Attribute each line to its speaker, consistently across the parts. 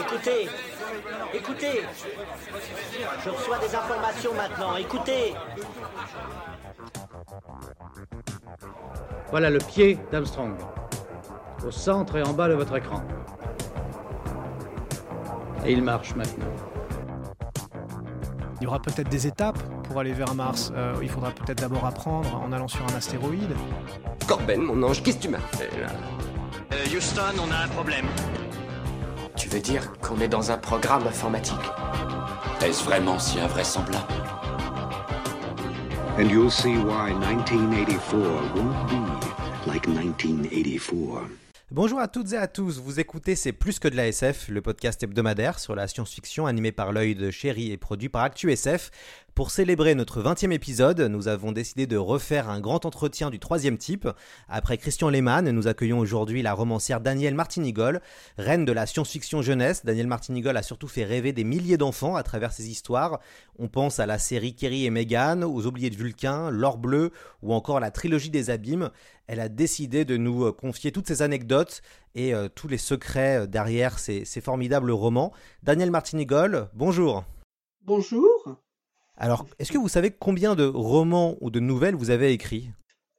Speaker 1: Écoutez, écoutez. Je reçois des informations maintenant. Écoutez.
Speaker 2: Voilà le pied d'Armstrong. Au centre et en bas de votre écran. Et il marche maintenant.
Speaker 3: Il y aura peut-être des étapes pour aller vers Mars. Euh, il faudra peut-être d'abord apprendre en allant sur un astéroïde.
Speaker 4: Corben, mon ange, qu'est-ce que tu m'as fait là?
Speaker 5: Euh, Houston, on a un problème.
Speaker 4: Tu veux dire qu'on est dans un programme informatique
Speaker 6: Est-ce vraiment si invraisemblable
Speaker 7: And you'll see why 1984 won't be like 1984.
Speaker 8: Bonjour à toutes et à tous, vous écoutez C'est plus que de la SF, le podcast hebdomadaire sur la science-fiction animé par l'œil de chéri et produit par ActuSF. Pour célébrer notre 20e épisode, nous avons décidé de refaire un grand entretien du troisième type. Après Christian Lehmann, nous accueillons aujourd'hui la romancière Danielle Martinigol, reine de la science-fiction jeunesse. Danielle Martinigol a surtout fait rêver des milliers d'enfants à travers ses histoires. On pense à la série Kerry et Meghan, aux Oubliés de Vulcain, L'Or Bleu ou encore la trilogie des Abîmes. Elle a décidé de nous confier toutes ces anecdotes et euh, tous les secrets euh, derrière ces, ces formidables romans. Danielle Martinigol, bonjour.
Speaker 9: Bonjour.
Speaker 8: Alors, est-ce que vous savez combien de romans ou de nouvelles vous avez écrits?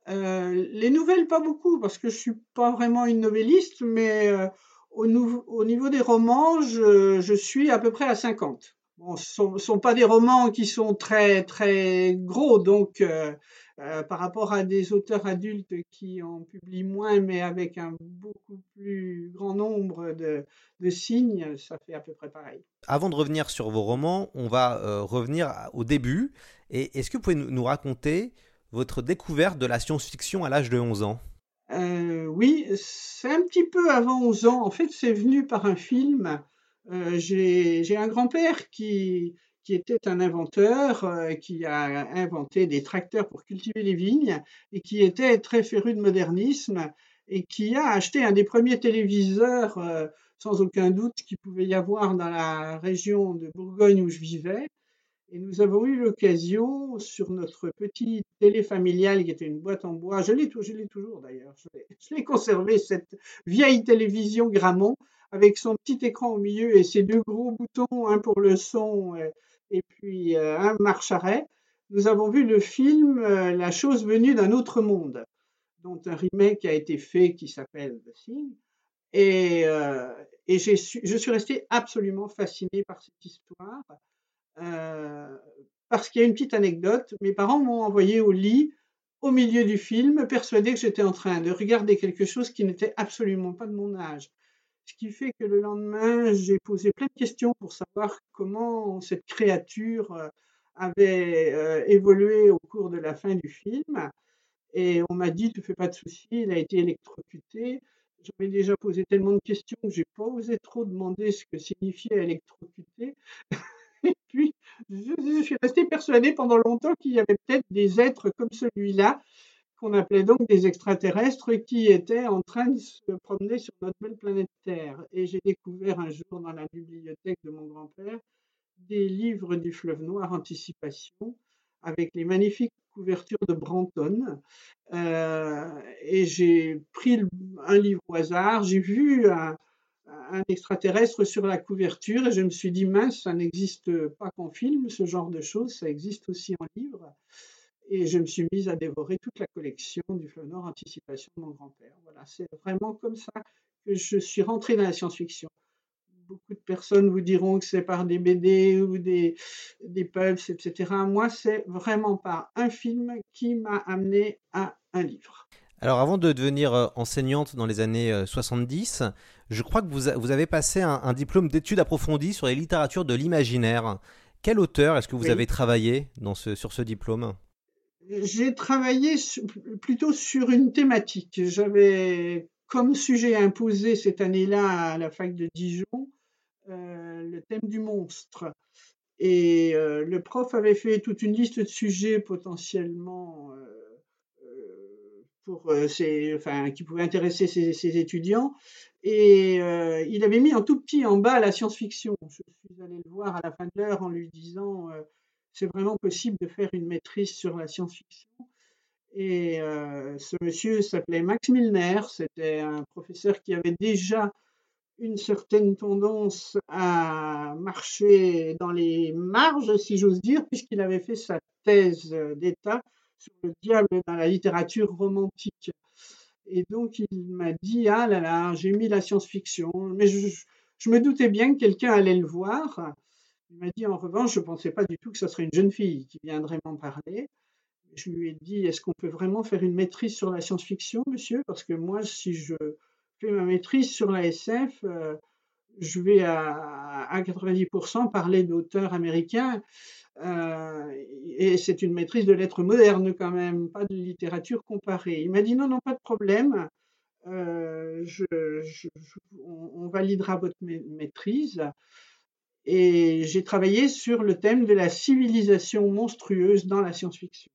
Speaker 9: Euh, les nouvelles, pas beaucoup, parce que je suis pas vraiment une novelliste, mais euh, au, niveau des romans, je, suis à peu près à 50. Bon, ce sont, sont pas des romans qui sont très très gros, donc euh, euh, par rapport à des auteurs adultes qui en publient moins, mais avec un beaucoup plus grand nombre de, de signes, ça fait à peu près pareil.
Speaker 8: Avant de revenir sur vos romans, on va euh, revenir au début. Et est-ce que vous pouvez nous raconter votre découverte de la science-fiction à l'âge de 11 ans?
Speaker 9: Euh, oui, c'est un petit peu avant 11 ans. En fait, c'est venu par un film. J'ai un grand-père qui, qui était un inventeur, euh, qui a inventé des tracteurs pour cultiver les vignes et qui était très féru de modernisme et qui a acheté un des premiers téléviseurs, euh, sans aucun doute, qu'il pouvait y avoir dans la région de Bourgogne où je vivais. Et nous avons eu l'occasion, sur notre petite télé familiale, qui était une boîte en bois, je l'ai toujours d'ailleurs, je l'ai- conservé, cette vieille télévision Grammont, avec son petit écran au milieu et ses deux gros boutons, un pour le son et puis euh, un marche-arrêt. Nous avons vu le film euh, La chose venue d'un autre monde, dont un remake a été fait qui s'appelle The Thing. Et, euh, je suis resté absolument fasciné par cette histoire. Parce qu'il y a une petite anecdote, mes parents m'ont envoyé au lit au milieu du film, persuadés que j'étais en train de regarder quelque chose qui n'était absolument pas de mon âge. Ce qui fait que le lendemain, j'ai posé plein de questions pour savoir comment cette créature euh, avait euh, évolué au cours de la fin du film. Et on m'a dit, tu fais pas de soucis, il a été électrocuté. J'avais déjà posé tellement de questions que j'ai pas osé trop demander ce que signifiait électrocuté. Et puis, je, je suis resté persuadé pendant longtemps qu'il y avait peut-être des êtres comme celui-là, qu'on appelait donc des extraterrestres, qui étaient en train de se promener sur notre belle planète Terre. Et j'ai découvert un jour dans la bibliothèque de mon grand-père des livres du fleuve noir Anticipation, avec les magnifiques couvertures de Branton. Euh, et j'ai pris un livre au hasard, j'ai vu un, un extraterrestre sur la couverture et je me suis dit, mince, ça n'existe pas qu'en film, ce genre de choses, ça existe aussi en livre. Et je me suis mise à dévorer toute la collection du Fleuve Nord Anticipation de mon grand-père. Voilà, c'est vraiment comme ça que je suis rentrée dans la science-fiction. Beaucoup de personnes vous diront que c'est par des BD ou des, des pulps, etc. Moi, c'est vraiment par un film qui m'a amené à un livre.
Speaker 8: Alors avant de devenir euh, enseignante dans les années euh, 70, je crois que vous, a- vous avez passé un, un diplôme d'études approfondies sur les littératures de l'imaginaire. Quel auteur est-ce que vous
Speaker 9: Oui.
Speaker 8: avez travaillé dans ce, sur ce diplôme?
Speaker 9: J'ai travaillé plutôt sur une thématique. J'avais comme sujet imposé cette année-là à la fac de Dijon euh, le thème du monstre. Et euh, le prof avait fait toute une liste de sujets potentiellement euh, pour qui pouvaient intéresser ses, étudiants. Et il avait mis en tout petit en bas la science-fiction. Je suis allé le voir à la fin de l'heure en lui disant c'est vraiment possible de faire une maîtrise sur la science-fiction. Et euh, ce monsieur s'appelait Max Milner, c'était un professeur qui avait déjà une certaine tendance à marcher dans les marges, si j'ose dire, puisqu'il avait fait sa thèse d'État sur le diable dans la littérature romantique. Et donc il m'a dit, ah là là, j'ai mis la science-fiction, mais je, je, me doutais bien que quelqu'un allait le voir. Il m'a dit, en revanche, je ne pensais pas du tout que ce serait une jeune fille qui viendrait m'en parler. Je lui ai dit, est-ce qu'on peut vraiment faire une maîtrise sur la science-fiction, monsieur? Parce que moi, si je fais ma maîtrise sur la SF, euh, je vais à, 90% parler d'auteurs américains. Euh, et c'est une maîtrise de lettres modernes quand même, pas de littérature comparée. Il m'a dit non, non, pas de problème. Euh, on, validera votre maîtrise. Et j'ai travaillé sur le thème de la civilisation monstrueuse dans la science-fiction.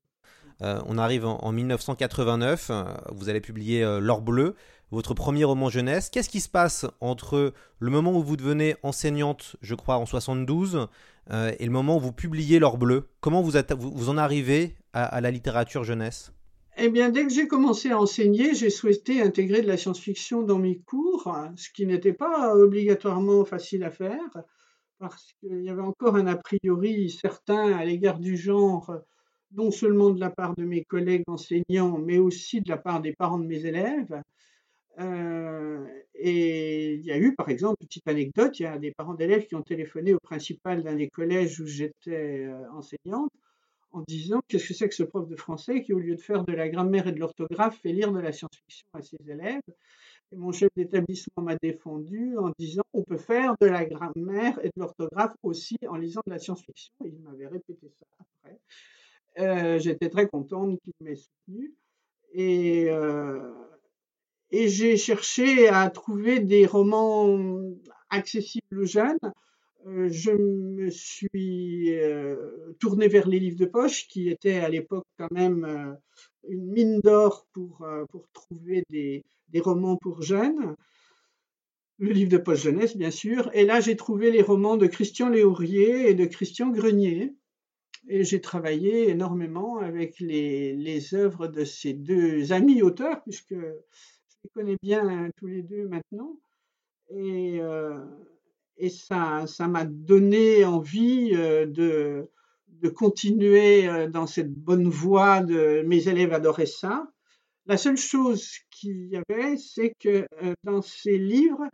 Speaker 8: on arrive en, en 1989, vous allez publier L'Or bleu, votre premier roman jeunesse. Qu'est-ce qui se passe entre le moment où vous devenez enseignante, je crois, en 72, euh, et le moment où vous publiez L'Or bleu? Comment vous, vous, en arrivez à, la littérature jeunesse?
Speaker 9: Eh bien, dès que j'ai commencé à enseigner, j'ai souhaité intégrer de la science-fiction dans mes cours, ce qui n'était pas obligatoirement facile à faire, parce qu'il y avait encore un a priori certain à l'égard du genre, non seulement de la part de mes collègues enseignants, mais aussi de la part des parents de mes élèves. Euh, et il y a eu, par exemple, petite anecdote, il y a des parents d'élèves qui ont téléphoné au principal d'un des collèges où j'étais euh, enseignante en disant qu'est-ce que c'est que ce prof de français qui, au lieu de faire de la grammaire et de l'orthographe, fait lire de la science-fiction à ses élèves? Mon chef d'établissement m'a défendu en disant on peut faire de la grammaire et de l'orthographe aussi en lisant de la science-fiction. Il m'avait répété ça après. Euh, j'étais très contente qu'il m'ait soutenu. Et et j'ai cherché à trouver des romans accessibles aux jeunes. Euh, je me suis euh, tournée vers les livres de poche, qui étaient à l'époque quand même euh, une mine d'or pour, pour trouver des, romans pour jeunes. Le livre de poche jeunesse, bien sûr. Et là, j'ai trouvé les romans de Christian Léaurier et de Christian Grenier. Et j'ai travaillé énormément avec les, œuvres de ces deux amis auteurs, puisque les connais bien tous les deux maintenant. Et, euh, et ça, ça m'a donné envie euh, de, de continuer euh, dans cette bonne voie. De, mes élèves adoraient ça. La seule chose qu'il y avait, c'est que dans ces livres,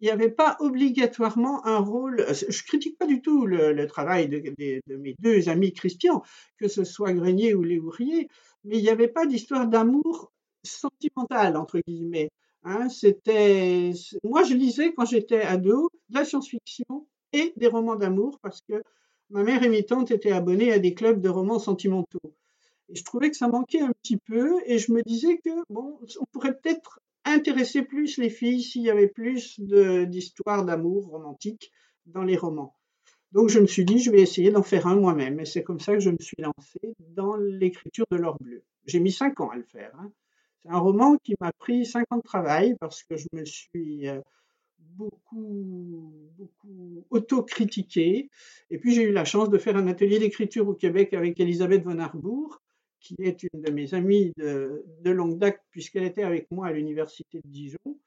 Speaker 9: il n'y avait pas obligatoirement un rôle. Je critique pas du tout le, travail de, de, mes deux amis Christian, que ce soit Grenier ou Léourier, mais il n'y avait pas d'histoire d'amour sentimentale, entre guillemets. Hein. c'était, moi, je lisais quand j'étais ado de la science-fiction et des romans d'amour parce que ma mère tantes étaient abonnées à des clubs de romans sentimentaux. Et je trouvais que ça manquait un petit peu et je me disais que, bon, on pourrait peut-être intéresser plus les filles s'il y avait plus d'histoires d'amour romantique dans les romans. Donc je me suis dit, je vais essayer d'en faire un moi-même. Et c'est comme ça que je me suis lancé dans l'écriture de l'or bleu. J'ai mis cinq ans à le faire. Hein. C'est un roman qui m'a pris cinq ans de travail parce que je me suis euh, beaucoup, beaucoup autocritiqué. Et puis j'ai eu la chance de faire un atelier d'écriture au Québec avec Elisabeth von Arbour, qui est une de mes amies de, longue date puisqu'elle était avec moi à l'université de Dijon.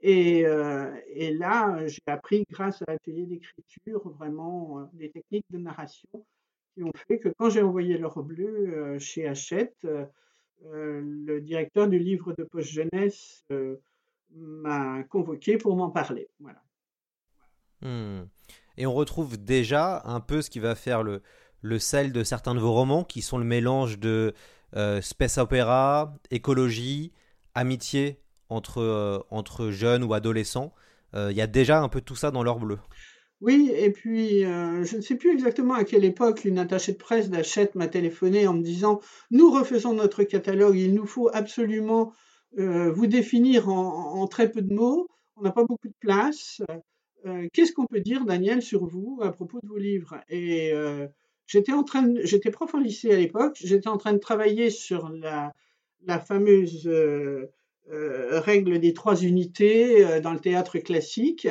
Speaker 9: Et, euh, là, j'ai appris grâce à l'atelier d'écriture vraiment euh, des techniques de narration qui ont fait que quand j'ai envoyé l'or bleu chez Hachette, euh, le directeur du livre de post jeunesse euh, m'a convoqué pour m'en parler. Voilà.
Speaker 8: Hmm. Et on retrouve déjà un peu ce qui va faire le, le sel de certains de vos romans, qui sont le mélange de euh, space opéra, écologie, amitié entre, entre jeunes ou adolescents. Il y a déjà un peu tout ça dans l'or bleu.
Speaker 9: Oui, et puis euh, je ne sais plus exactement à quelle époque une attachée de presse d'Achète m'a téléphoné en me disant Nous refaisons notre catalogue, il nous faut absolument euh, vous définir en, très peu de mots, on n'a pas beaucoup de place. Euh, qu'est-ce qu'on peut dire, Daniel, sur vous à propos de vos livres? Et train, j'étais prof en lycée à l'époque, j'étais en train de travailler sur la, la fameuse règle des trois unités dans le théâtre classique.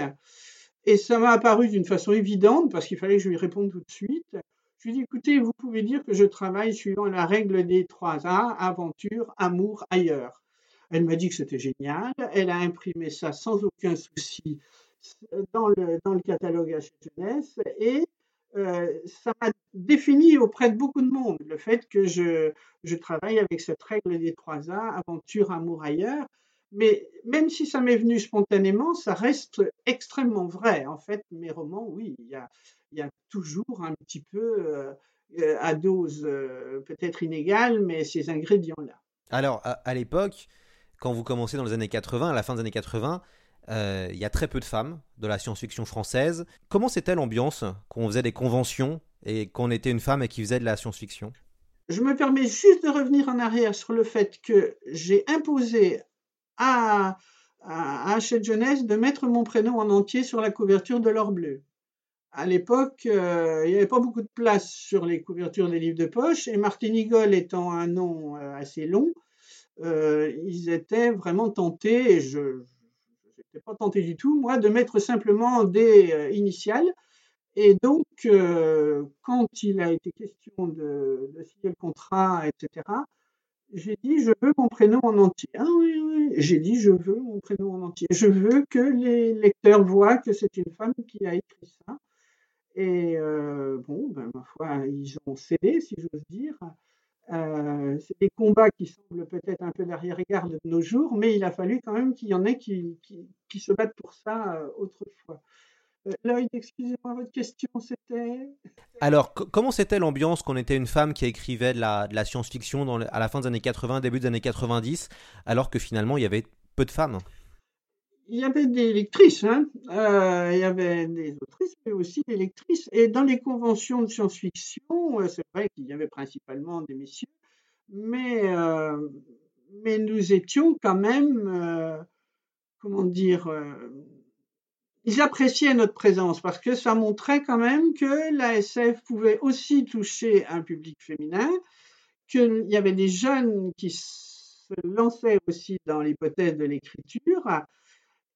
Speaker 9: Et ça m'a apparu d'une façon évidente, parce qu'il fallait que je lui réponde tout de suite. Je lui ai dit, écoutez, vous pouvez dire que je travaille suivant la règle des trois A, aventure, amour, ailleurs. Elle m'a dit que c'était génial. Elle a imprimé ça sans aucun souci dans le, catalogue Hachette Jeunesse et euh, ça m'a défini auprès de beaucoup de monde le fait que je, je travaille avec cette règle des trois A, aventure, amour ailleurs. Mais même si ça m'est venu spontanément, ça reste extrêmement vrai. En fait, mes romans, oui, il y a, y a toujours un petit peu, euh, euh, à dose peut-être inégale, mais ces ingrédients-là.
Speaker 8: Alors, à l'époque, quand vous commencez dans les années 80, à la fin des années 80, euh, il y a très peu de femmes de la science-fiction française. Comment c'était l'ambiance quand on faisait des conventions et qu'on était une femme et qui faisait de la science-fiction?
Speaker 9: Je me permets juste de revenir en arrière sur le fait que j'ai imposé à, à, Hachette Jeunesse de mettre mon prénom en entier sur la couverture de l'or bleu. À l'époque, euh, il n'y avait pas beaucoup de place sur les couvertures des livres de poche et Martinigol étant un nom euh, assez long, ils étaient vraiment tentés, et je n'étais pas tenté du tout, moi, de mettre simplement des euh, initiales. Et donc, euh, quand il a été question de, signer le contrat, etc., j'ai dit, je veux mon prénom en entier. Ah j'ai dit, je veux mon prénom en entier. Je veux que les lecteurs voient que c'est une femme qui a écrit ça. Et euh, bon, ben, ma foi, ils ont cédé, si j'ose dire. Euh, c'est des combats qui semblent peut-être un peu d'arrière-garde de nos jours, mais il a fallu quand même qu'il y en ait qui, se battent pour ça euh, autrefois. Euh, Lloyd, excusez-moi, votre question, c'était?
Speaker 8: Alors, co- comment c'était l'ambiance quand on était une femme qui écrivait de la, science-fiction à la fin des années 80, début des années 90, alors que finalement il y avait peu de femmes?
Speaker 9: Il y avait des lectrices, hein. Euh, il y avait des autrices, mais aussi des lectrices. Et dans les conventions de science-fiction, euh, c'est vrai qu'il y avait principalement des messieurs, mais, euh, mais nous étions quand même, comment dire, ils appréciaient notre présence parce que ça montrait quand même que la SF pouvait aussi toucher un public féminin, qu'il y avait des jeunes qui se lançaient aussi dans l'hypothèse de l'écriture.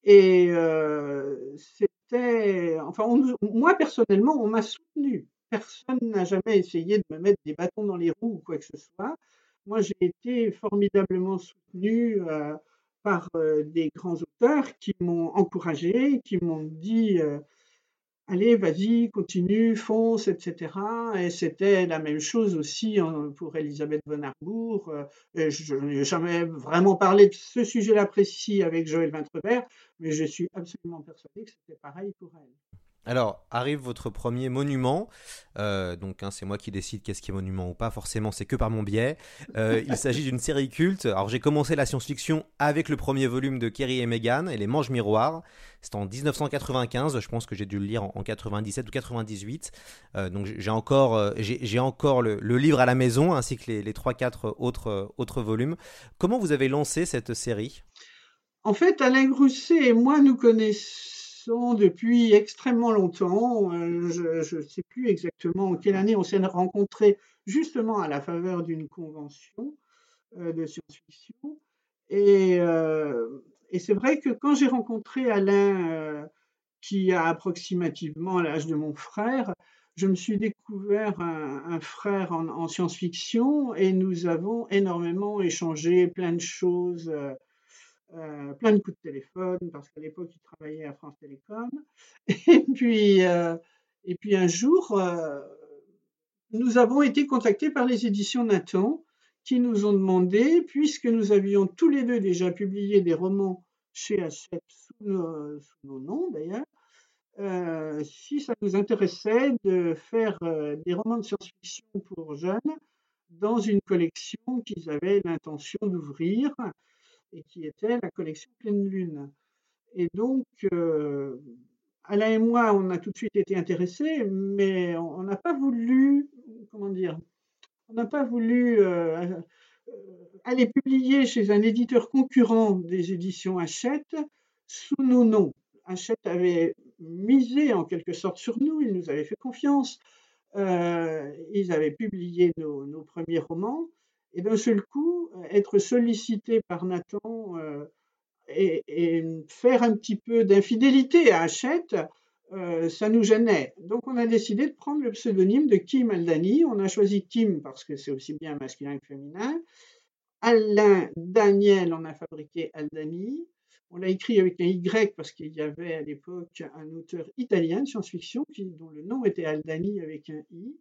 Speaker 9: Et euh, c'était, enfin, moi personnellement, on m'a soutenu. Personne n'a jamais essayé de me mettre des bâtons dans les roues ou quoi que ce soit. Moi, j'ai été formidablement soutenu euh, par euh, des grands auteurs qui m'ont encouragé, qui m'ont dit euh, allez, vas-y, continue, fonce, etc. Et c'était la même chose aussi hein, pour Elisabeth von Arbour. Euh, Je n'ai jamais vraiment parlé de ce sujet-là précis avec Joël Vintrebert, mais je suis absolument persuadé que c'était pareil pour elle.
Speaker 8: Alors, arrive votre premier monument. Euh, donc, hein, c'est moi qui décide qu'est-ce qui est monument ou pas. Forcément, c'est que par mon biais. Euh, il s'agit d'une série culte. Alors, j'ai commencé la science-fiction avec le premier volume de Kerry et Meghan et les Manches Miroirs. C'était en 1995. Je pense que j'ai dû le lire en, en 97 ou 98. Euh, donc, j'ai encore, encore le, livre à la maison ainsi que les, les 3-4 autres, autres volumes. Comment vous avez lancé cette série?
Speaker 9: En fait, Alain Grousset et moi nous connaissons depuis extrêmement longtemps. Euh, Je ne sais plus exactement en quelle année on s'est rencontrés, justement à la faveur d'une convention euh, de science-fiction. Et, euh, et c'est vrai que quand j'ai rencontré Alain, qui a approximativement l'âge de mon frère, je me suis découvert un, frère en, en science-fiction et nous avons énormément échangé plein de choses. Euh, plein de coups de téléphone parce qu'à l'époque il travaillait à France Télécom. Et puis euh, et puis un jour euh, nous avons été contactés par les éditions Nathan qui nous ont demandé puisque nous avions tous les deux déjà publié des romans chez Hachette sous nos, sous nos noms d'ailleurs si ça nous intéressait de faire des romans de science-fiction pour jeunes dans une collection qu'ils avaient l'intention d'ouvrir et qui était la collection Pleine Lune. Et donc, euh, Alain et moi, on a tout de suite été intéressés, mais on n'a pas voulu, comment dire, on n'a pas voulu euh, euh, aller publier chez un éditeur concurrent des éditions Hachette sous nos noms. Hachette avait misé en quelque sorte sur nous, il nous avait fait confiance. Ils avaient publié nos premiers romans. Et d'un seul coup, être sollicité par Nathan euh, et, faire un petit peu d'infidélité à Hachette, euh, ça nous gênait. Donc on a décidé de prendre le pseudonyme de Kim Aldani. On a choisi Kim parce que c'est aussi bien masculin que féminin. Alain Daniel en a fabriqué Aldani. On l'a écrit avec un Y parce qu'il y avait à l'époque un auteur italien de science-fiction dont le nom était Aldani avec un I.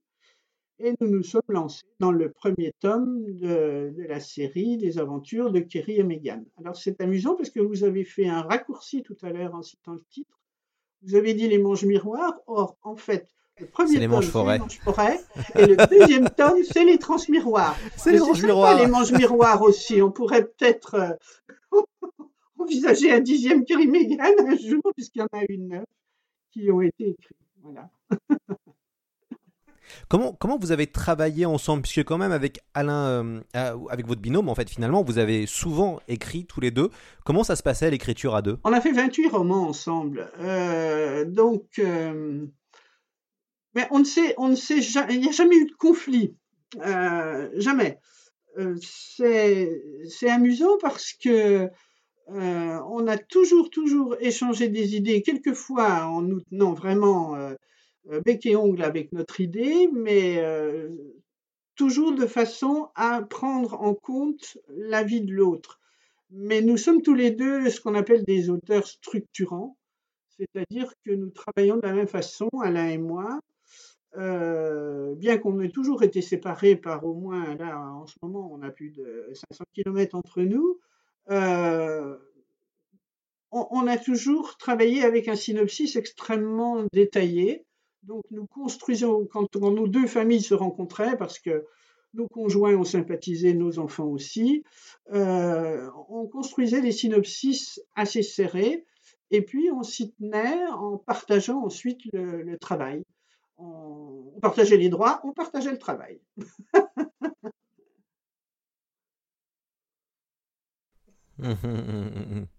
Speaker 9: Et nous nous sommes lancés dans le premier tome de, de la série des aventures de Kerry et Meghan. Alors c'est amusant parce que vous avez fait un raccourci tout à l'heure en citant le titre. Vous avez dit les manches miroirs. Or, en fait, le premier
Speaker 8: les
Speaker 9: tome, c'est les manches forêt. Et le deuxième tome, c'est les transmiroirs.
Speaker 8: C'est les manches miroirs.
Speaker 9: les manches miroirs aussi. On pourrait peut-être euh, envisager un dixième Kerry Meghan un jour, puisqu'il y en a une neuf qui ont été écrits. Voilà.
Speaker 8: Comment, comment vous avez travaillé ensemble? Puisque quand même avec Alain, euh, avec votre binôme, en fait, finalement, vous avez souvent écrit tous les deux. Comment ça se passait l'écriture à deux?
Speaker 9: On a fait 28 romans ensemble. Euh, donc, euh, mais on ne sait, on ne sait jamais, il n'y a jamais eu de conflit. Jamais. C'est, amusant parce que on a toujours, toujours échangé des idées, quelquefois en nous tenant vraiment bec et ongle avec notre idée, mais euh, toujours de façon à prendre en compte l'avis de l'autre. Mais nous sommes tous les deux ce qu'on appelle des auteurs structurants, c'est-à-dire que nous travaillons de la même façon, Alain et moi, euh, bien qu'on ait toujours été séparés par au moins, là en ce moment, on a plus de 500 km entre nous, euh, on a toujours travaillé avec un synopsis extrêmement détaillé. Donc nous construisions, quand, nos deux familles se rencontraient, parce que nos conjoints ont sympathisé, nos enfants aussi, euh, on construisait des synopsis assez serrés, et puis on s'y tenait en partageant ensuite le, travail. On, on partageait les droits, on partageait le travail.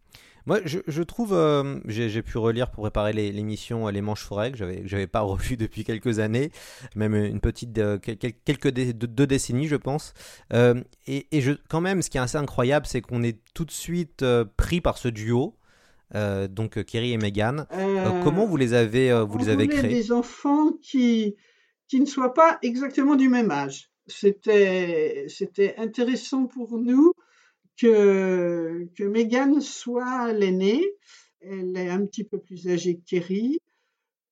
Speaker 8: Moi, je, je trouve, euh, j'ai pu relire pour préparer l'émission euh, Les Manches Forêt, que j'avais pas revu depuis quelques années, même une petite, euh, quel- quel- quelques dé- deux, deux décennies, je pense. Euh, et et je, quand même, ce qui est assez incroyable, c'est qu'on est tout de suite pris par ce duo, donc Kerry et Meghan. Comment vous les avez, vous
Speaker 9: on
Speaker 8: les avez créés?
Speaker 9: des enfants qui, qui ne soient pas exactement du même âge. C'était, c'était intéressant pour nous que, que Meghan soit l'aînée. Elle est un petit peu plus âgée que Kerry.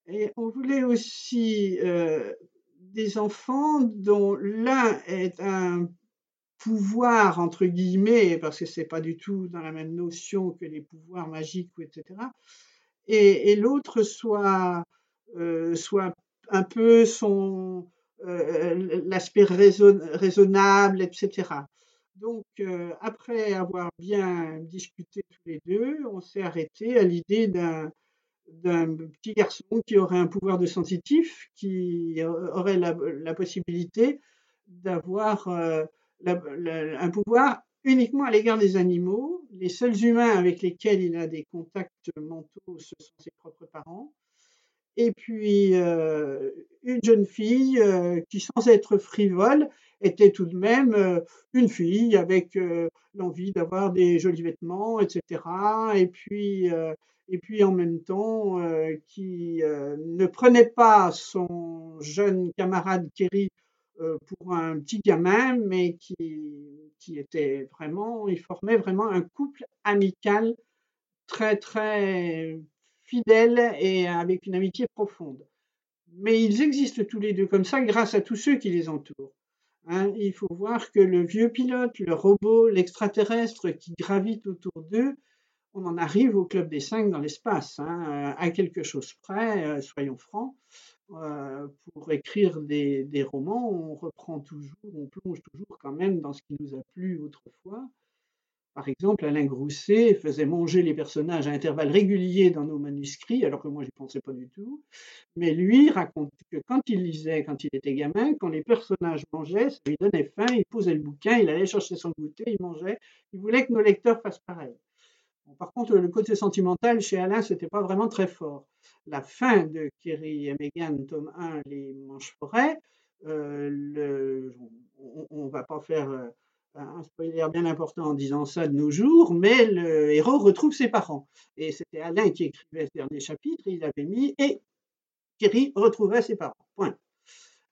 Speaker 9: Et on voulait aussi euh, des enfants dont l'un est un pouvoir, entre guillemets, parce que c'est pas du tout dans la même notion que les pouvoirs magiques, etc. Et, l'autre soit, euh, soit un peu son euh, l'aspect raison- raisonnable, etc. Donc, euh, après avoir bien discuté tous les deux, on s'est arrêté à l'idée d'un petit garçon qui aurait un pouvoir de sensitif, qui aurait la, possibilité d'avoir euh, un pouvoir uniquement à l'égard des animaux. Les seuls humains avec lesquels il a des contacts mentaux, ce sont ses propres parents. Et puis une jeune fille qui, sans être frivole, était tout de même une fille avec l'envie d'avoir des jolis vêtements, etc. Et puis, et puis en même temps, qui ne prenait pas son jeune camarade Kerry pour un petit gamin, mais qui, qui était vraiment, il formait vraiment un couple amical très, très fidèle et avec une amitié profonde. Mais ils existent tous les deux comme ça grâce à tous ceux qui les entourent. Hein, il faut voir que le vieux pilote, le robot, l'extraterrestre qui gravite autour d'eux, on en arrive au club des cinq dans l'espace, hein, à quelque chose près, euh, soyons francs. Euh, pour écrire des, des romans, on reprend toujours, on plonge toujours quand même dans ce qui nous a plu autrefois. Par exemple, Alain Grousset faisait manger les personnages à intervalles réguliers dans nos manuscrits, alors que moi, je n'y pensais pas du tout. Mais lui raconte que quand il lisait, quand il était gamin, quand les personnages mangeaient, ça lui donnait faim, il posait le bouquin, il allait chercher son goûter, il mangeait. Il voulait que nos lecteurs fassent pareil. Par contre, le côté sentimental chez Alain, c'était pas vraiment très fort. La fin de Kerry et Meghan, tome 1, Les Manches Forêts, euh, on ne va pas faire euh, un spoiler bien important en disant ça de nos jours, mais le héros retrouve ses parents. Et c'était Alain qui écrivait ce dernier chapitre, il avait mis et Kerry retrouvait ses parents. Point.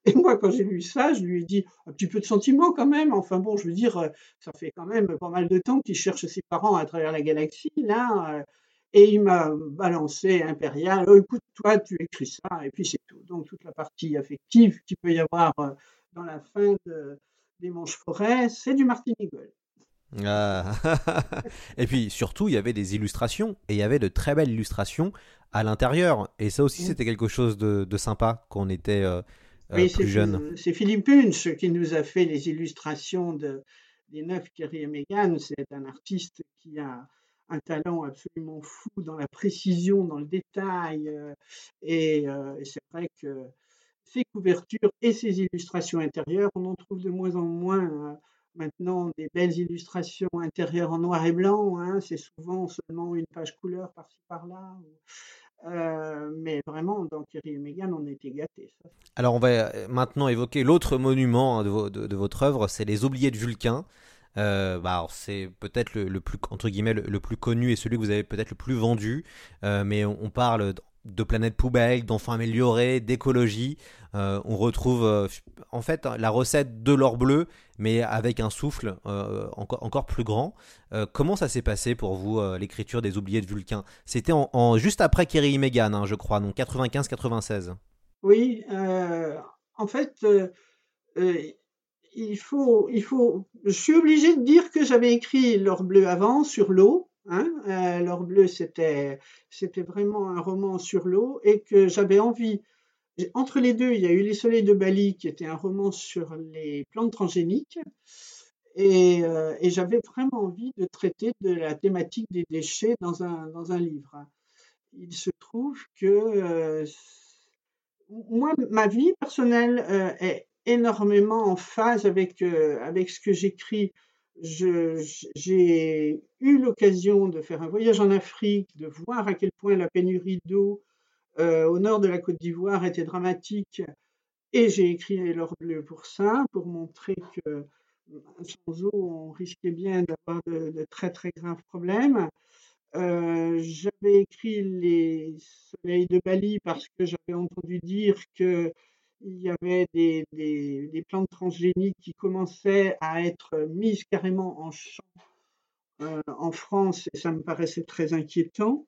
Speaker 9: Et moi, quand j'ai lu ça, je lui ai dit un petit peu de sentiment quand même. Enfin bon, je veux dire, ça fait quand même pas mal de temps qu'il cherche ses parents à travers la galaxie, là. euh, Et il m'a balancé Impérial. Oh, écoute, toi, tu écris ça, et puis c'est tout. Donc toute la partie affective qu'il peut y avoir euh, dans la fin de, des Manches Forêts, c'est du Martin Eagle.
Speaker 8: Ah. et puis surtout, il y avait des illustrations, et il y avait de très belles illustrations à l'intérieur. Et ça aussi,
Speaker 9: Mm.
Speaker 8: c'était quelque chose de, de sympa quand on était euh, euh,
Speaker 9: Oui,
Speaker 8: plus jeune.
Speaker 9: c'est Philippe Punch qui nous a fait les illustrations de, des neuf Kerry et Meghan. C'est un artiste qui a un talent absolument fou dans la précision, dans le détail. Et, euh, et c'est vrai que ses couvertures et ses illustrations intérieures, on en trouve de moins en moins euh, maintenant des belles illustrations intérieures en noir et blanc. hein. C'est souvent seulement une page couleur par-ci par-là. Euh, mais vraiment, dans Kerry et Meghan, on était gâtés.
Speaker 8: Alors on va euh, maintenant évoquer l'autre monument hein, de, vo- de- de votre œuvre, c'est les Oubliés de Vulcain. Bah, c'est peut-être le, plus entre guillemets le, plus connu et celui que vous avez peut-être le plus vendu, mais on, parle de planète poubelle, d'enfants améliorés, d'écologie. Euh, on retrouve euh, en fait la recette de l'or bleu, mais avec un souffle euh, encore, encore plus grand. Comment ça s'est passé pour vous l'écriture des Oubliés de Vulcain? C'était en, juste après Kerry et Meghan, hein, je crois, donc 95-96.
Speaker 9: Oui, en fait, il faut, il faut, je suis obligé de dire que j'avais écrit L'or bleu avant sur l'eau. Hein, euh, L'or bleu, c'était, vraiment un roman sur l'eau et que j'avais envie. Entre les deux, il y a eu Les Soleils de Bali, qui était un roman sur les plantes transgéniques. Et, euh, j'avais vraiment envie de traiter de la thématique des déchets dans un, livre. Il se trouve que euh, moi, ma vie personnelle est énormément en phase avec ce que j'écris. J'ai eu l'occasion de faire un voyage en Afrique, de voir à quel point la pénurie d'eau euh, au nord de la Côte d'Ivoire était dramatique. Et j'ai écrit L'or bleu pour ça, pour montrer que sans eau, on risquait bien d'avoir de, très très graves problèmes. Euh, j'avais écrit Les Soleils de Bali parce que j'avais entendu dire qu'il y avait des, des, des plantes transgéniques qui commençaient à être mises carrément en champ euh, en France et ça me paraissait très inquiétant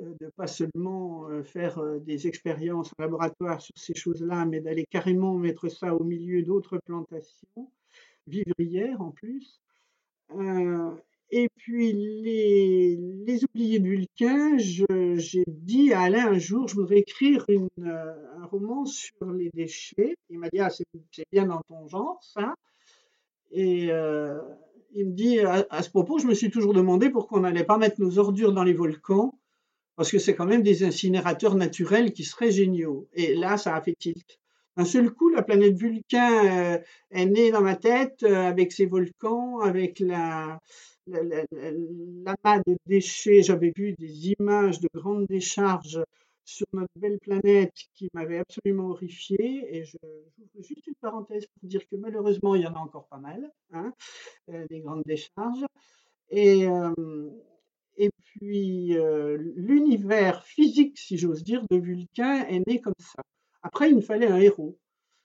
Speaker 9: euh, de pas seulement euh, faire euh, des expériences en laboratoire sur ces choses-là, mais d'aller carrément mettre ça au milieu d'autres plantations, vivrières en plus. Et puis les, les oubliés de Vulcain, j'ai dit à Alain un jour, je voudrais écrire euh, un roman sur les déchets. Il m'a dit, ah, c'est bien dans ton genre, ça. Et euh, il me dit, à, ce propos, je me suis toujours demandé pourquoi on n'allait pas mettre nos ordures dans les volcans, parce que c'est quand même des incinérateurs naturels qui seraient géniaux. Et là, ça a fait tilt. D'un seul coup, la planète Vulcain euh, est née dans ma tête euh, avec ses volcans, avec la- l'amas de déchets. J'avais vu des images de grandes décharges sur notre belle planète qui m'avaient absolument horrifié. Et je, j'ouvre juste une parenthèse pour dire que malheureusement, il y en a encore pas mal, hein, euh, des grandes décharges. Et, euh, et puis, euh, l'univers physique, si j'ose dire, de Vulcain est né comme ça. Après, il me fallait un héros.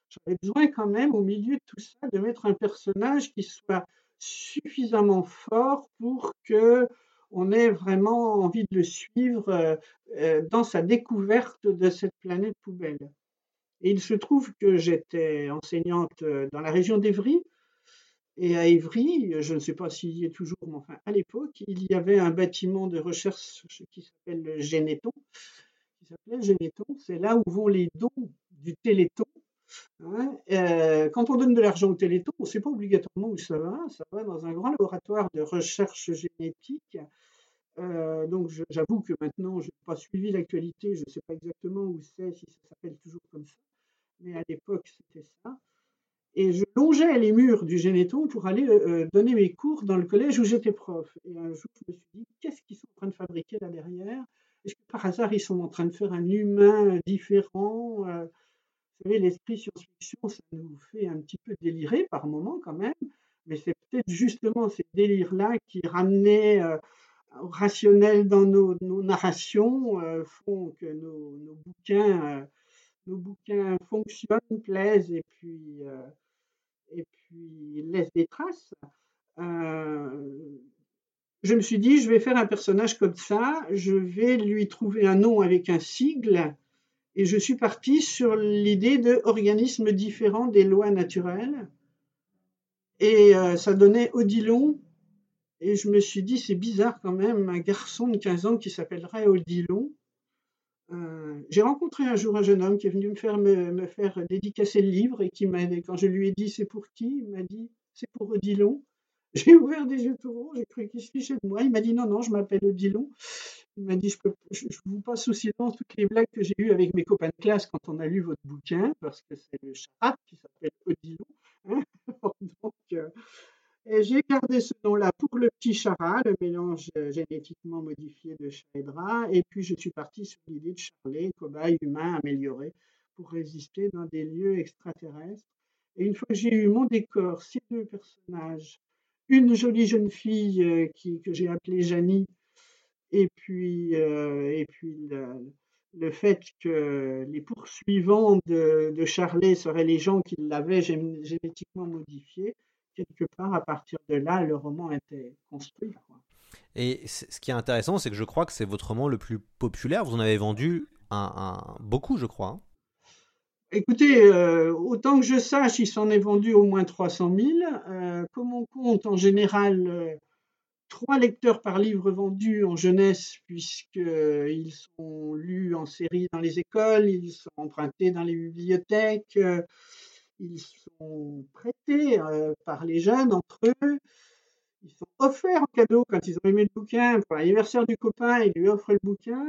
Speaker 9: J'avais besoin quand même, au milieu de tout ça, de mettre un personnage qui soit suffisamment fort pour que on ait vraiment envie de le suivre euh, euh, dans sa découverte de cette planète poubelle. Et il se trouve que j'étais enseignante euh, dans la région d'Evry, et à Évry, je ne sais pas s'il y est toujours, mais enfin à l'époque, il y avait un bâtiment de recherche qui s'appelle le Généton. C'est là où vont les dons du Téléthon. Hein. Euh, quand on donne de l'argent au Téléthon, on ne sait pas obligatoirement où ça va. Ça va dans un grand laboratoire de recherche génétique. Euh, donc j'avoue que maintenant, je n'ai pas suivi l'actualité, je ne sais pas exactement où c'est, si ça s'appelle toujours comme ça. Mais à l'époque, c'était ça. Et je longeais les murs du Généton pour aller euh, donner mes cours dans le collège où j'étais prof. Et un jour, je me suis dit, qu'est-ce qu'ils sont en train de fabriquer là derrière? Est-ce que par hasard, ils sont en train de faire un humain différent? Vous savez, l'esprit science-fiction, ça nous fait un petit peu délirer par moments quand même, mais c'est peut-être justement ces délires-là qui ramenaient euh, rationnel dans nos, narrations, euh, font que nos, bouquins... euh, nos bouquins fonctionnent, plaisent et puis, euh, laissent des traces. Je me suis dit, je vais faire un personnage comme ça, je vais lui trouver un nom avec un sigle, et je suis parti sur l'idée de organismes différents des lois naturelles. Et euh, ça donnait Odilon, et je me suis dit, c'est bizarre quand même, un garçon de 15 ans qui s'appellerait Odilon. Euh, j'ai rencontré un jour un jeune homme qui est venu me faire, me, faire dédicacer le livre et qui m'a, quand je lui ai dit c'est pour qui, il m'a dit c'est pour Odilon. J'ai ouvert des yeux tout ronds, j'ai cru qu'il se fichait de moi. Il m'a dit non, non, je m'appelle Odilon. Il m'a dit je, ne vous passe aussi dans toutes les blagues que j'ai eues avec mes copains de classe quand on a lu votre bouquin, parce que c'est le chat qui s'appelle Odilon. Hein. Euh, j'ai gardé ce nom-là pour le petit Chara, le mélange euh, génétiquement modifié de chat et drap. Et puis je suis parti sur l'idée de Charlet, cobaye humain amélioré pour résister dans des lieux extraterrestres. Et une fois que j'ai eu mon décor, ces deux personnages, une jolie jeune fille euh, que j'ai appelée Janie, et puis, euh, et puis le, fait que les poursuivants de, de Charlet seraient les gens qui l'avaient génétiquement modifié, quelque part, à partir de là, le roman était construit.
Speaker 8: Et ce qui est intéressant, c'est que je crois que c'est votre roman le plus populaire. Vous en avez vendu un, beaucoup, je crois. Hein.
Speaker 9: Écoutez, euh, autant que je sache, il s'en est vendu au moins 300 000. Euh, comme on compte en général euh, trois lecteurs par livre vendu en jeunesse, puisqu'ils sont lus en série dans les écoles, ils sont empruntés dans les bibliothèques ils sont prêtés euh, par les jeunes entre eux, ils sont offerts en cadeau quand ils ont aimé le bouquin. Pour l'anniversaire du copain, ils lui offrent le bouquin.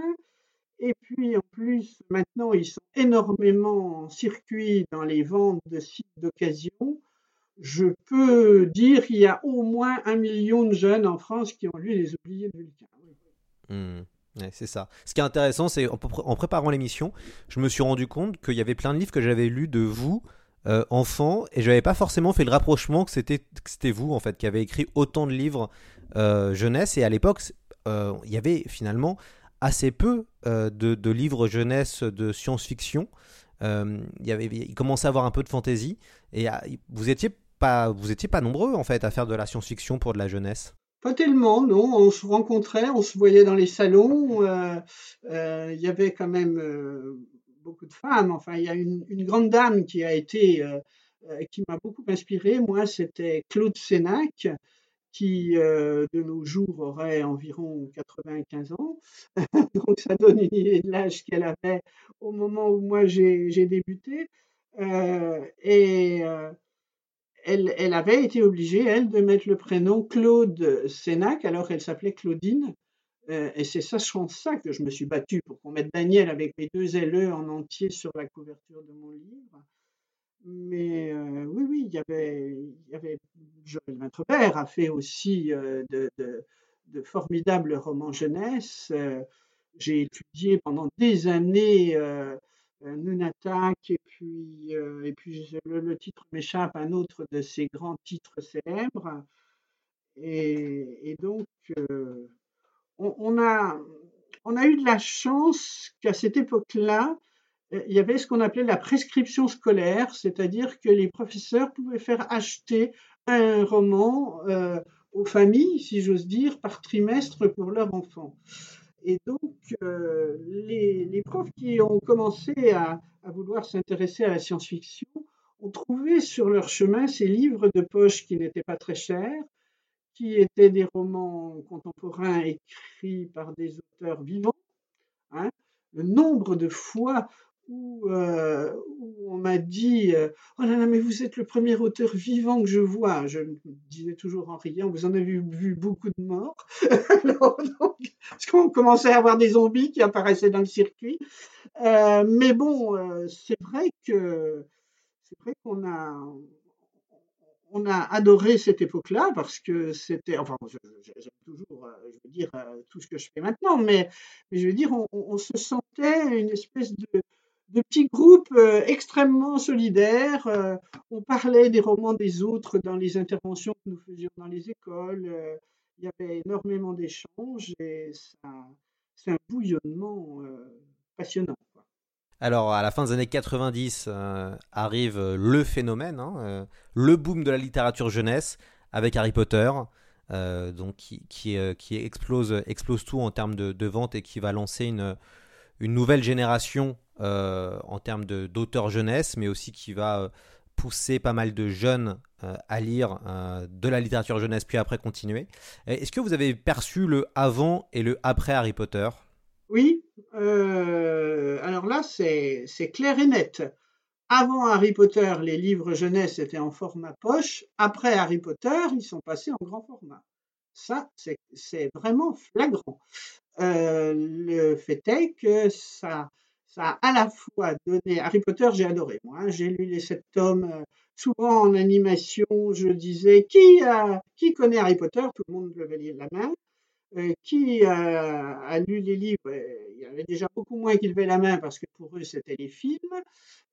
Speaker 9: Et puis en plus, maintenant, ils sont énormément en circuit dans les ventes de sites d'occasion. Je peux dire qu'il y a au moins un million de jeunes en France qui ont lu Les Oubliés de Vulcain.
Speaker 8: Mmh. c'est ça. Ce qui est intéressant, c'est en préparant l'émission, je me suis rendu compte qu'il y avait plein de livres que j'avais lus de vous euh, enfant et je n'avais pas forcément fait le rapprochement que c'était vous en fait qui avez écrit autant de livres euh, jeunesse et à l'époque euh, il y avait finalement assez peu de, livres jeunesse de science-fiction. il il commençait à avoir un peu de fantaisie et vous étiez pas vous étiez pas nombreux en fait à faire de la science-fiction pour de la jeunesse.
Speaker 9: Pas tellement, non. On se rencontrait, on se voyait dans les salons. Il y avait quand même beaucoup de femmes. Enfin, il y a une, grande dame qui a été, euh, euh, qui m'a beaucoup inspiré. Moi, c'était Claude Sénac, qui euh, de nos jours aurait environ 95 ans. Donc, ça donne une idée de l'âge qu'elle avait au moment où moi j'ai débuté. et elle, avait été obligée, elle, de mettre le prénom Claude Sénac, alors qu'elle s'appelait Claudine. Euh, et c'est sachant ça que je me suis battu pour qu'on mette Daniel avec mes deux LE en entier sur la couverture de mon livre. Mais euh, oui, oui, il y avait, il y avait Joël Vintrebert a fait aussi euh, de, formidables romans jeunesse. J'ai étudié pendant des années Nunatak et puis, et puis le, titre m'échappe, un autre de ses grands titres célèbres. Et, et donc, on, a, on a eu de la chance qu'à cette époque-là, euh, il y avait ce qu'on appelait la prescription scolaire, c'est-à-dire que les professeurs pouvaient faire acheter un roman euh, aux familles, si j'ose dire, par trimestre pour leurs enfants. Et donc, euh, les, profs qui ont commencé à, vouloir s'intéresser à la science-fiction ont trouvé sur leur chemin ces livres de poche qui n'étaient pas très chers, qui étaient des romans contemporains écrits par des auteurs vivants. Hein. Le nombre de fois où, euh, on m'a dit euh, Oh là là, mais vous êtes le premier auteur vivant que je vois. Je me disais toujours en riant Vous en avez vu beaucoup de morts. parce qu'on commençait à avoir des zombies qui apparaissaient dans le circuit. Euh, mais bon, c'est vrai que c'est vrai qu'on a on a adoré cette époque-là parce que c'était, enfin, j'aime toujours, je veux dire, tout ce que je fais maintenant, mais, je veux dire, on, se sentait une espèce de, petit groupe euh, extrêmement solidaire. on parlait des romans des autres dans les interventions que nous faisions dans les écoles. il y avait énormément d'échanges et c'est un bouillonnement passionnant.
Speaker 8: Alors, à la fin des années 90, euh, arrive euh, le phénomène, hein, euh, le boom de la littérature jeunesse avec Harry Potter, euh, donc qui, qui, euh, explose, tout en termes de, de vente et qui va lancer une, nouvelle génération euh, en termes d'auteurs jeunesse, mais aussi qui va euh, pousser pas mal de jeunes euh, à lire euh, de la littérature jeunesse, puis après continuer. Est-ce que vous avez perçu le avant et le après Harry Potter?
Speaker 9: Oui, euh, alors là, c'est clair et net. Avant Harry Potter, les livres jeunesse étaient en format poche. Après Harry Potter, ils sont passés en grand format. Ça, c'est vraiment flagrant. Euh, le fait est que ça, ça a à la fois donné. Harry Potter, j'ai adoré. Moi, hein. j'ai lu les sept tomes. euh, souvent en animation, je disais qui, a, qui connaît Harry Potter? Tout le monde levait la main. Euh, qui a, lu les livres? Euh, Il y avait déjà beaucoup moins qui levaient la main parce que pour eux, c'était les films.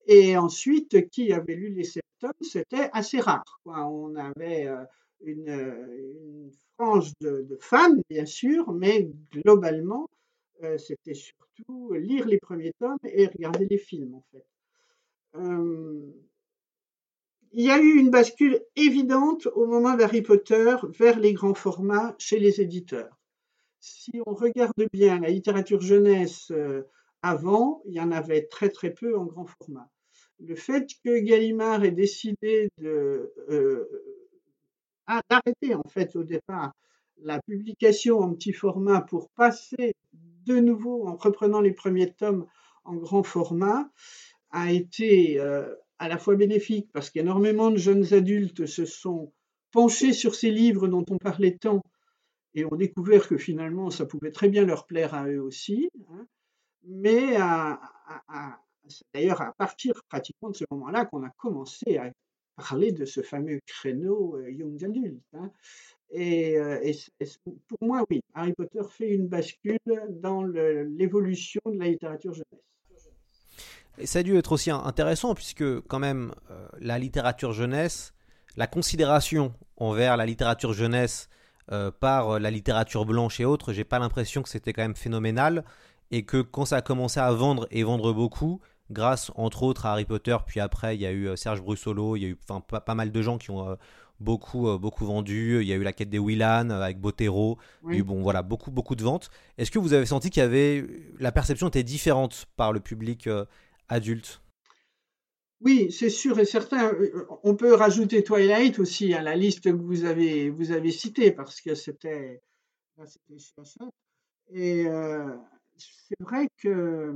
Speaker 9: Et ensuite, qui avait lu les sept tomes? C'était assez rare. On avait euh, une, euh, une frange de, fans, bien sûr, mais globalement, euh, c'était lire les premiers tomes et regarder les films, en fait. Il y a eu une bascule évidente au moment d'Harry Potter vers les grands formats chez les éditeurs. Si on regarde bien la littérature jeunesse euh, avant, il y en avait très très peu en grand format. Le fait que Gallimard ait décidé euh, ah, d'arrêter en fait au départ la publication en petit format pour passer de nouveau en reprenant les premiers tomes en grand format a été euh, à la fois bénéfique parce qu'énormément de jeunes adultes se sont penchés sur ces livres dont on parlait tant et ont découvert que finalement ça pouvait très bien leur plaire à eux aussi. hein. Mais c'est d'ailleurs à partir pratiquement de ce moment-là qu'on a commencé à parler de ce fameux créneau euh, young adult. hein. Et, euh, pour moi, oui, Harry Potter fait une bascule dans l'évolution de la littérature jeunesse.
Speaker 8: Et ça a dû être aussi intéressant puisque quand même euh, la littérature jeunesse, la considération envers la littérature jeunesse euh, par la littérature blanche et autres, j'ai pas l'impression que c'était quand même phénoménal et que quand ça a commencé à vendre et vendre beaucoup, grâce entre autres à Harry Potter, puis après il y a eu Serge Brussolo, il y a eu enfin, pas, mal de gens qui ont beaucoup euh, beaucoup vendu, il y a eu la quête des Willan euh, avec Botero, il y a eu
Speaker 9: Oui.
Speaker 8: bon voilà beaucoup beaucoup de ventes. Est-ce que vous avez senti qu'il y avait la perception était différente par le public euh, adulte?
Speaker 9: Oui, c'est sûr et certain. On peut rajouter Twilight aussi à la liste que vous avez, vous avez citée parce que c'était. Et euh, c'est vrai que,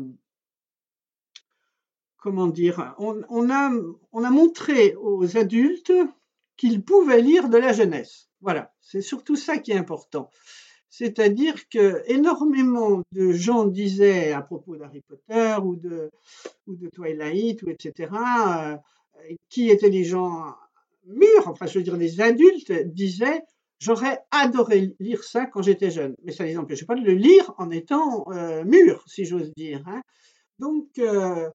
Speaker 9: comment dire, on, on a, on a montré aux adultes qu'ils pouvaient lire de la jeunesse. Voilà, c'est surtout ça qui est important. C'est-à-dire que énormément de gens disaient à propos d'Harry Potter ou de, ou de Twilight, ou etc., euh, qui étaient des gens mûrs, enfin je veux dire des adultes, disaient j'aurais adoré lire ça quand j'étais jeune. Mais ça ne les empêchait pas de le lire en étant euh, mûr, si j'ose dire. hein. Donc, euh,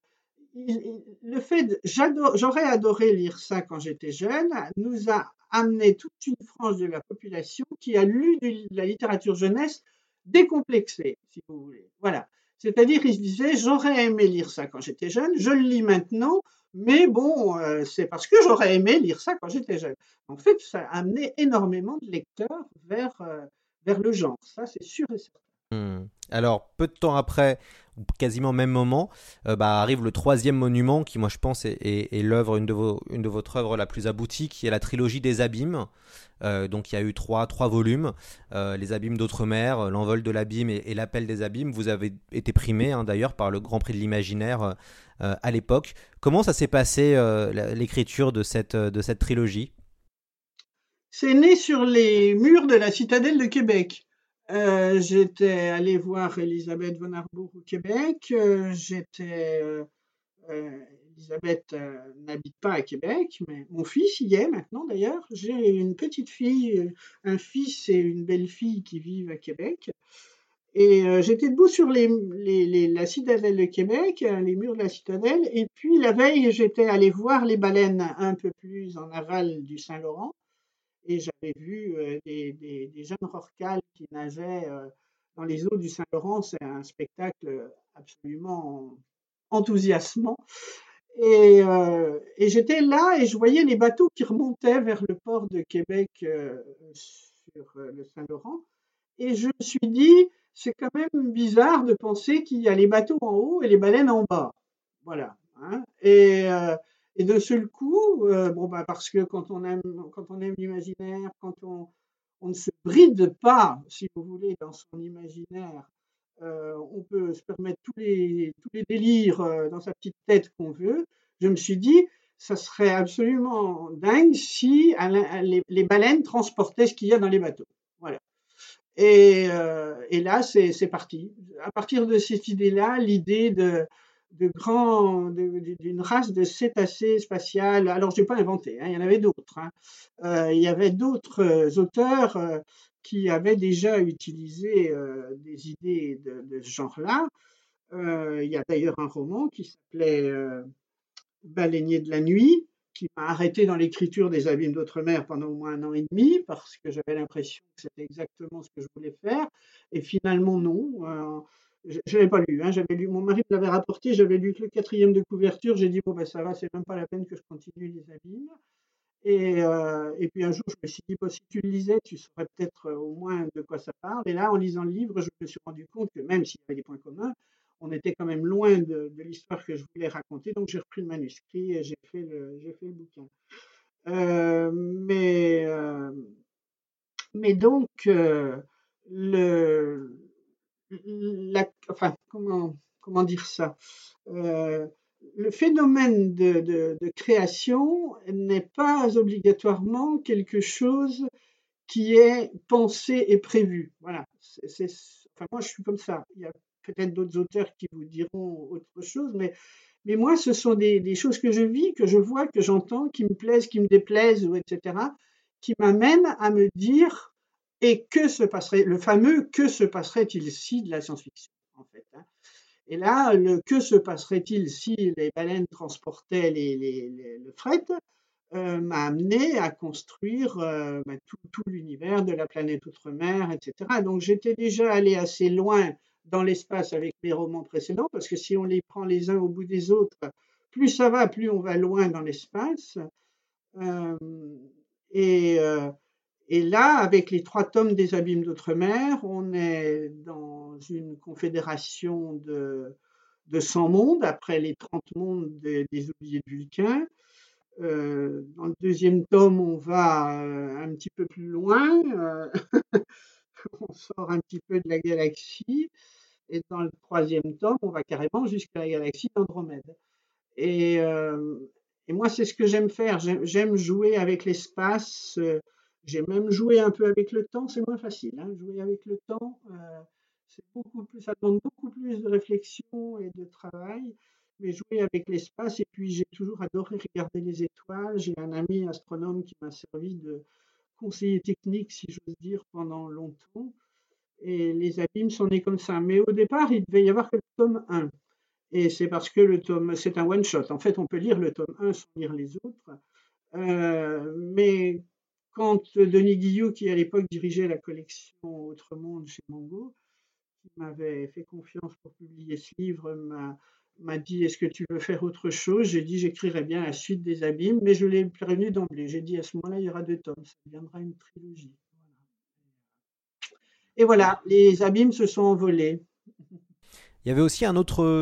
Speaker 9: le fait j'aurais adoré lire ça quand j'étais jeune nous a amené toute une frange de la population qui a lu de la littérature jeunesse décomplexée, si vous voulez. Voilà. C'est-à-dire, il se disait, j'aurais aimé lire ça quand j'étais jeune, je le lis maintenant, mais bon, euh, c'est parce que j'aurais aimé lire ça quand j'étais jeune. En fait, ça a amené énormément de lecteurs vers, euh, vers le genre. Ça, c'est sûr et certain.
Speaker 8: Hmm. Alors, peu de temps après, quasiment au même moment, euh, bah, arrive le troisième monument qui, moi, je pense, est, l'œuvre, une de, vos, une votre œuvre la plus aboutie, qui est la trilogie des abîmes. Euh, donc, il y a eu trois, trois volumes euh, Les abîmes d'outre-mer, L'envol de l'abîme et, L'appel des abîmes. Vous avez été primé, hein, d'ailleurs, par le Grand Prix de l'imaginaire à l'époque. Comment ça s'est passé, l'écriture de cette, de cette trilogie?
Speaker 9: C'est né sur les murs de la citadelle de Québec. Euh, j'étais allé voir Elisabeth von Arbour au Québec. Euh, j'étais. euh, Elisabeth n'habite pas à Québec, mais mon fils y est maintenant d'ailleurs. J'ai une petite fille, un fils et une belle-fille qui vivent à Québec. Et j'étais debout sur la citadelle de Québec, les murs de la citadelle. Et puis la veille, j'étais allé voir les baleines un peu plus en aval du Saint-Laurent et j'avais vu euh, des, jeunes rorquals qui nageaient euh, dans les eaux du Saint-Laurent. C'est un spectacle absolument enthousiasmant. Et, euh, et j'étais là et je voyais les bateaux qui remontaient vers le port de Québec sur le Saint-Laurent. Et je me suis dit, c'est quand même bizarre de penser qu'il y a les bateaux en haut et les baleines en bas. Voilà. Hein. Et, et de seul coup, euh, bon bah parce que quand on aime, quand on aime l'imaginaire, quand on, on ne se bride pas, si vous voulez, dans son imaginaire, euh, on peut se permettre tous les, tous les délires euh, dans sa petite tête qu'on veut. Je me suis dit, ça serait absolument dingue si les, baleines transportaient ce qu'il y a dans les bateaux. Voilà. Et, et là, c'est parti. À partir de cette idée-là, l'idée de, de grand, de- de- d'une race de cétacés spatiales. Alors, je n'ai pas inventé, hein, il y en avait d'autres. hein. Euh, il y avait d'autres euh, auteurs euh, qui avaient déjà utilisé des idées de, de ce genre-là. Il y a d'ailleurs un roman qui s'appelait Baleinier de la nuit, qui m'a arrêté dans l'écriture des abîmes d'outre-mer pendant au moins un an et demi, parce que j'avais l'impression que c'était exactement ce que je voulais faire. Et finalement, non. Euh, je n'avais pas lu, hein, j'avais lu, mon mari me l'avait rapporté, j'avais lu le quatrième de couverture, j'ai dit, bon, ben ça va, c'est même pas la peine que je continue les abîmes. Et, euh, et puis un jour, je me suis dit, bon, si tu le lisais, tu saurais peut-être euh, au moins de quoi ça parle. Et là, en lisant le livre, je me suis rendu compte que même s'il y avait des points communs, on était quand même loin de, de l'histoire que je voulais raconter. Donc j'ai repris le manuscrit et j'ai fait le, j'ai fait le bouquin. Euh, mais, mais donc, le, enfin, comment, dire ça? Euh, Le phénomène de, création n'est pas obligatoirement quelque chose qui est pensé et prévu. Voilà. Enfin, moi, je suis comme ça. Il y a peut-être d'autres auteurs qui vous diront autre chose, mais, mais moi, ce sont des, des choses que je vis, que je vois, que j'entends, qui me plaisent, qui me déplaisent, etc., qui m'amènent à me dire et que se passerait, le fameux que se passerait-il si de la science-fiction, en fait. hein. Et là, le que se passerait-il si les baleines transportaient les, le fret euh, m'a amené à construire euh, bah, tout, l'univers de la planète outre-mer, etc. Donc j'étais déjà allé assez loin dans l'espace avec mes romans précédents, parce que si on les prend les uns au bout des autres, plus ça va, plus on va loin dans l'espace. Euh, et, et là, avec les trois tomes des abîmes d'outre-mer, on est dans une confédération de, de 100 mondes, après les 30 mondes des, des oubliés de Vulcain. Euh, dans le deuxième tome, on va euh, un petit peu plus loin, euh, on sort un petit peu de la galaxie, et dans le troisième tome, on va carrément jusqu'à la galaxie d'Andromède. Et, moi, c'est ce que j'aime faire. J'aime jouer avec l'espace. J'ai même joué un peu avec le temps. C'est moins facile. hein, jouer avec le temps, euh, beaucoup plus. Ça demande beaucoup plus de réflexion et de travail. Mais jouer avec l'espace. Et puis, j'ai toujours adoré regarder les étoiles. J'ai un ami astronome qui m'a servi de conseiller technique, si j'ose dire, pendant longtemps. Et les abîmes sont nés comme ça. Mais au départ, il devait y avoir que le tome 1. Et c'est parce que le tome, c'est un one-shot. En fait, on peut lire le tome 1 sans lire les autres. Euh, mais quand Denis Guillot, qui à l'époque dirigeait la collection Autre Monde chez Mongo, qui m'avait fait confiance pour publier ce livre, m'a dit Est-ce que tu veux faire autre chose? J'ai dit J'écrirai bien la suite des abîmes, mais je l'ai prévenu d'emblée. J'ai dit À ce moment-là, il y aura deux tomes, ça deviendra une trilogie. Et voilà, les abîmes se sont envolés.
Speaker 8: Il y avait aussi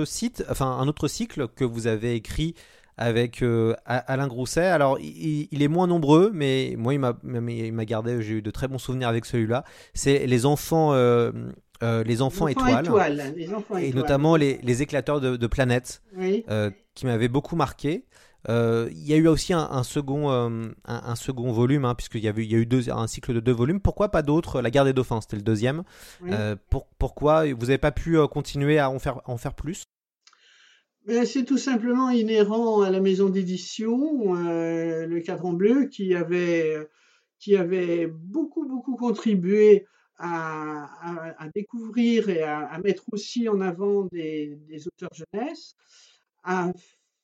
Speaker 8: site, enfin un autre cycle que vous avez écrit avec euh, Alain Grousset. Alors il, il, est moins nombreux, mais moi il m'a, gardé. J'ai eu de très bons souvenirs avec celui-là. C'est les enfants, euh, euh, les enfants,
Speaker 9: les enfants
Speaker 8: étoiles,
Speaker 9: étoiles, les enfants
Speaker 8: et
Speaker 9: étoiles.
Speaker 8: notamment les, les éclateurs de, de planètes,
Speaker 9: Oui.
Speaker 8: euh, qui m'avaient beaucoup marqué. Il y a eu aussi un, un second, un, un, second volume, hein, puisqu'il y, avait, il y a eu deux, un cycle de deux volumes. Pourquoi pas d'autres? La guerre des dauphins, c'était le deuxième.
Speaker 9: Oui.
Speaker 8: Pour, pourquoi? Vous n'avez pas pu continuer à en faire, à en faire plus?
Speaker 9: C'est tout simplement inhérent à la maison d'édition, euh, le cadran bleu, qui avait, qui avait beaucoup, beaucoup contribué à, à, découvrir et à, mettre aussi en avant des, auteurs jeunesse, à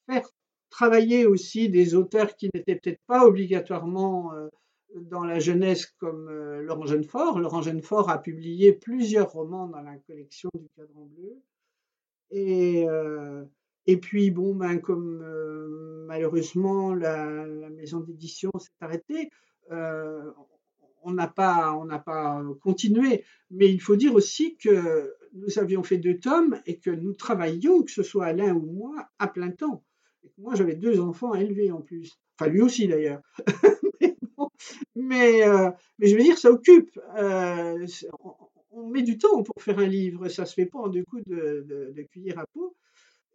Speaker 9: faire travailler aussi des auteurs qui n'étaient peut-être pas obligatoirement euh, dans la jeunesse comme euh, Laurent Genefort. Laurent Genefort a publié plusieurs romans dans la collection du Cadran Bleu. Et, euh, Et puis, bon, ben, comme euh, malheureusement la, maison d'édition s'est arrêtée, euh, on n'a pas, pas continué. Mais il faut dire aussi que nous avions fait deux tomes et que nous travaillions, que ce soit Alain ou moi, à plein temps. Moi, j'avais deux enfants à élever en plus. Enfin, lui aussi d'ailleurs. euh, mais, je veux dire, ça occupe. On, met du temps pour faire un livre. Ça se fait pas en deux coups de, de cuillère à peau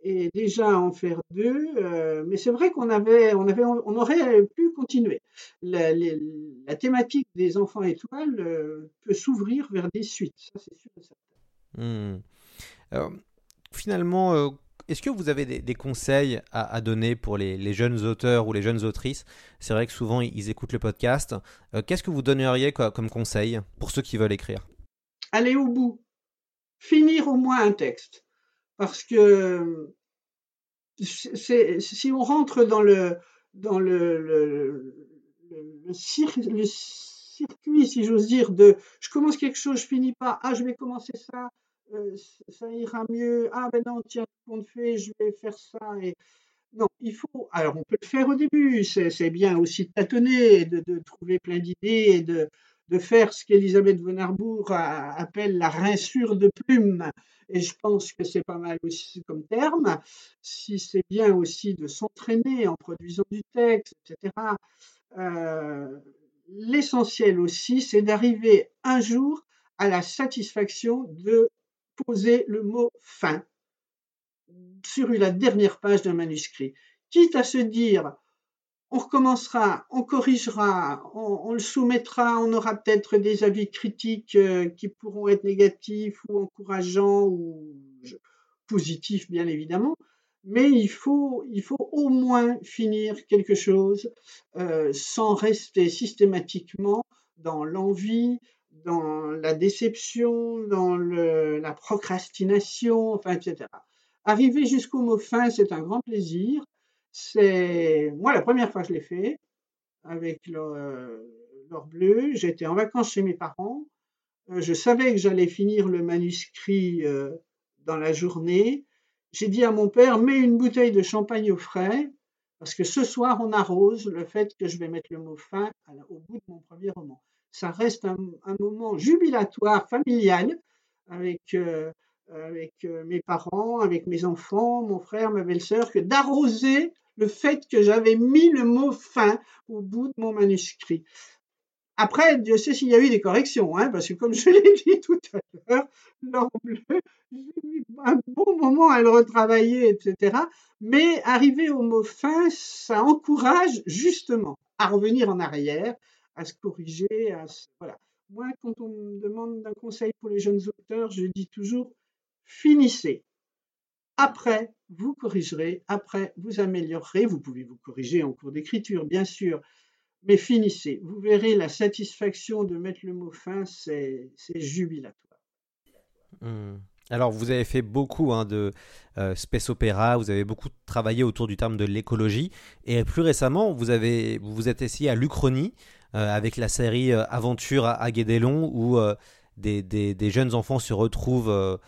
Speaker 9: et déjà en faire deux. Euh, mais c'est vrai qu'on avait, on avait, on aurait pu continuer. La, les, la thématique des enfants étoiles euh, peut s'ouvrir vers des suites, ça c'est sûr et certain.
Speaker 8: Mmh. Alors, finalement, euh, est-ce que vous avez des, des conseils à, à, donner pour les, les, jeunes auteurs ou les jeunes autrices? C'est vrai que souvent ils écoutent le podcast. Qu'est-ce que vous donneriez quoi, comme conseil pour ceux qui veulent écrire?
Speaker 9: Aller au bout, finir au moins un texte parce que si on rentre dans le, dans le, le, le, cir le circuit, si j'ose dire, de je commence quelque chose, je finis pas, ah, je vais commencer ça, euh, ça ira mieux, ah, ben non, tiens, on fait, je vais faire ça. Et... Non, il faut. Alors, on peut le faire au début, c'est bien aussi de tâtonner, de, de trouver plein d'idées et de, de faire ce qu'Elisabeth von Arbour appelle la rinsure de plume. Et je pense que c'est pas mal aussi comme terme. Si c'est bien aussi de s'entraîner en produisant du texte, etc. Euh, L'essentiel aussi, c'est d'arriver un jour à la satisfaction de poser le mot fin sur la dernière page d'un manuscrit. Quitte à se dire, on recommencera, on corrigera, on, le soumettra, on aura peut-être des avis critiques euh, qui pourront être négatifs ou encourageants ou positifs bien évidemment, mais il faut, il faut au moins finir quelque chose euh, sans rester systématiquement dans l'envie, dans la déception, dans la procrastination, enfin, etc. Arriver jusqu'au mot fin, c'est un grand plaisir c'est moi la première fois que je l'ai fait avec l'or bleu. J'étais en vacances chez mes parents. Euh, je savais que j'allais finir le manuscrit euh, dans la journée. J'ai dit à mon père mets une bouteille de champagne au frais parce que ce soir on arrose le fait que je vais mettre le mot fin au bout de mon premier roman. Ça reste un, moment jubilatoire familial avec euh, avec mes parents, avec mes enfants, mon frère, ma belle-sœur, que d'arroser le fait que j'avais mis le mot fin au bout de mon manuscrit. Après, Dieu sait s'il y a eu des corrections, hein, parce que comme je l'ai dit tout à l'heure, l'or bleu, j'ai mis un bon moment à le retravailler, etc. Mais arriver au mot fin, ça encourage justement à revenir en arrière, à se corriger, à voilà. Moi, quand on me demande un conseil pour les jeunes auteurs, je dis toujours finissez. Après, vous corrigerez, après, vous améliorerez. Vous pouvez vous corriger en cours d'écriture, bien sûr, mais finissez. Vous verrez la satisfaction de mettre le mot fin, c'est jubilatoire.
Speaker 8: Mmh. Alors, vous avez fait beaucoup hein, de euh, opéra, vous avez beaucoup travaillé autour du terme de l'écologie, et plus récemment, vous vous, êtes essayé à l'Uchronie euh, avec la série euh, Aventure à, à où euh, des, jeunes enfants se retrouvent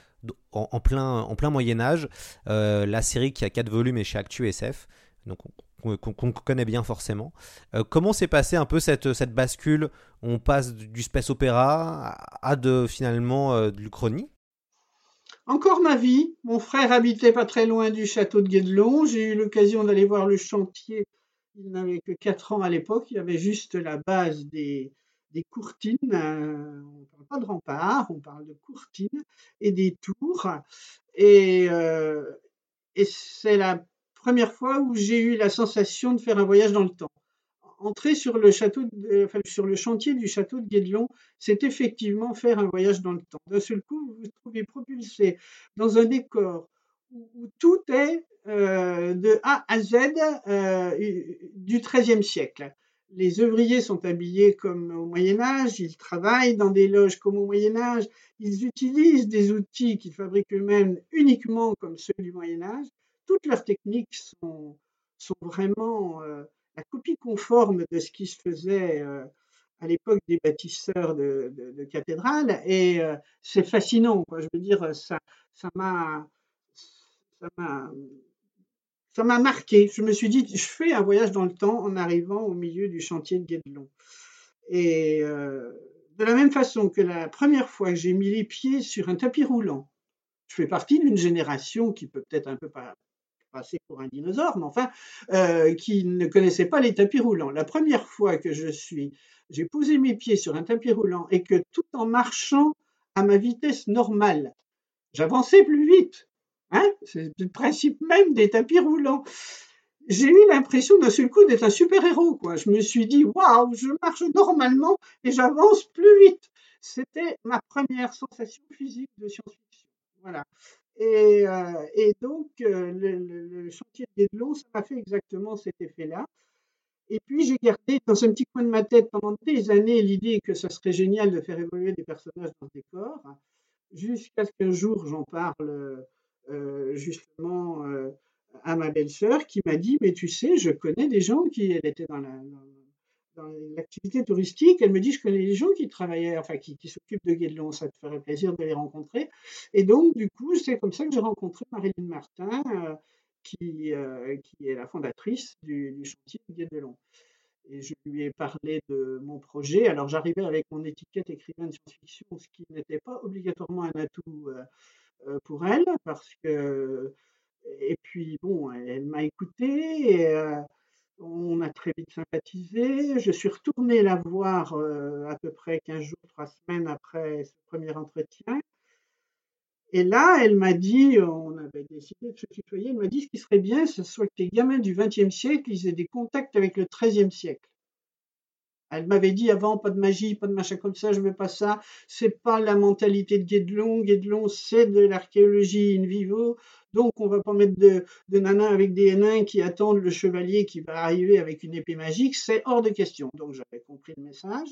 Speaker 8: en, plein, en plein Moyen Âge. Euh, la série qui a 4 volumes est chez Actu SF, donc qu'on qu connaît bien forcément. Euh, comment s'est passé un peu cette, bascule? On passe du space opéra à, à de finalement euh, de l'Uchronie?
Speaker 9: Encore ma vie, mon frère habitait pas très loin du château de Guédelon. J'ai eu l'occasion d'aller voir le chantier. Il n'avait que 4 ans à l'époque. Il y avait juste la base des, des courtines. Euh, on ne parle pas de remparts, on parle de courtines et des tours. Et, euh, et c'est la première fois où j'ai eu la sensation de faire un voyage dans le temps entrer sur le chantier du château de Guédelon, c'est effectivement faire un voyage dans le temps. D'un seul coup, vous vous trouvez propulsé dans un décor où, tout est euh, de A à Z du XIIIe siècle. Les ouvriers sont habillés comme au Moyen Âge, ils travaillent dans des loges comme au Moyen Âge, ils utilisent des outils qu'ils fabriquent eux-mêmes uniquement comme ceux du Moyen Âge. Toutes leurs techniques sont, vraiment euh, la copie conforme de ce qui se faisait euh, à l'époque des bâtisseurs de, cathédrales et euh, c'est fascinant je veux dire ça m'a ça ça m'a marqué. Je me suis dit, je fais un voyage dans le temps en arrivant au milieu du chantier de Guédelon. Et euh, de la même façon que la première fois que j'ai mis les pieds sur un tapis roulant, je fais partie d'une génération qui peut peut-être un peu passer pour un dinosaure, mais enfin, euh, qui ne connaissait pas les tapis roulants. La première fois que je suis, j'ai posé mes pieds sur un tapis roulant et que tout en marchant à ma vitesse normale, j'avançais plus vite. Hein C'est le principe même des tapis roulants. J'ai eu l'impression d'un seul coup d'être un super-héros. Quoi. Je me suis dit, waouh, je marche normalement et j'avance plus vite. C'était ma première sensation physique de science-fiction. Voilà. Et, euh, et donc, euh, le, le, chantier de Guédelon, ça m'a fait exactement cet effet-là. Et puis, j'ai gardé dans un petit coin de ma tête pendant des années l'idée que ça serait génial de faire évoluer des personnages dans ce décor, jusqu'à ce qu'un jour, j'en parle euh, justement euh, à ma belle-sœur qui m'a dit, mais tu sais, je connais des gens qui, elle était dans la, dans l'activité touristique, elle me dit, je connais des gens qui travaillaient, enfin, qui, qui s'occupent de Guédelon, ça te ferait plaisir de les rencontrer. Et donc, du coup, c'est comme ça que j'ai rencontré Marilyn Martin, euh, qui, euh, qui est la fondatrice du, chantier de Guédelon. Et je lui ai parlé de mon projet. Alors, j'arrivais avec mon étiquette écrivain de science-fiction, ce qui n'était pas obligatoirement un atout euh, euh pour elle, parce que. Et puis, bon, elle, m'a écouté. Et, euh, on a très vite sympathisé. Je suis retournée la voir euh, à peu près 15 jours, 3 semaines après ce premier entretien. Et là, elle m'a dit, on avait décidé de se tutoyer, elle m'a dit ce qui serait bien, ce soit que tes gamins du XXe siècle, ils aient des contacts avec le XIIIe siècle. Elle m'avait dit avant, pas de magie, pas de machin comme ça, je veux pas ça. C'est pas la mentalité de Guédelon. Guédelon, c'est de l'archéologie in vivo. Donc, on va pas mettre de, de nanas avec des nains qui attendent le chevalier qui va arriver avec une épée magique. C'est hors de question. Donc, j'avais compris le message.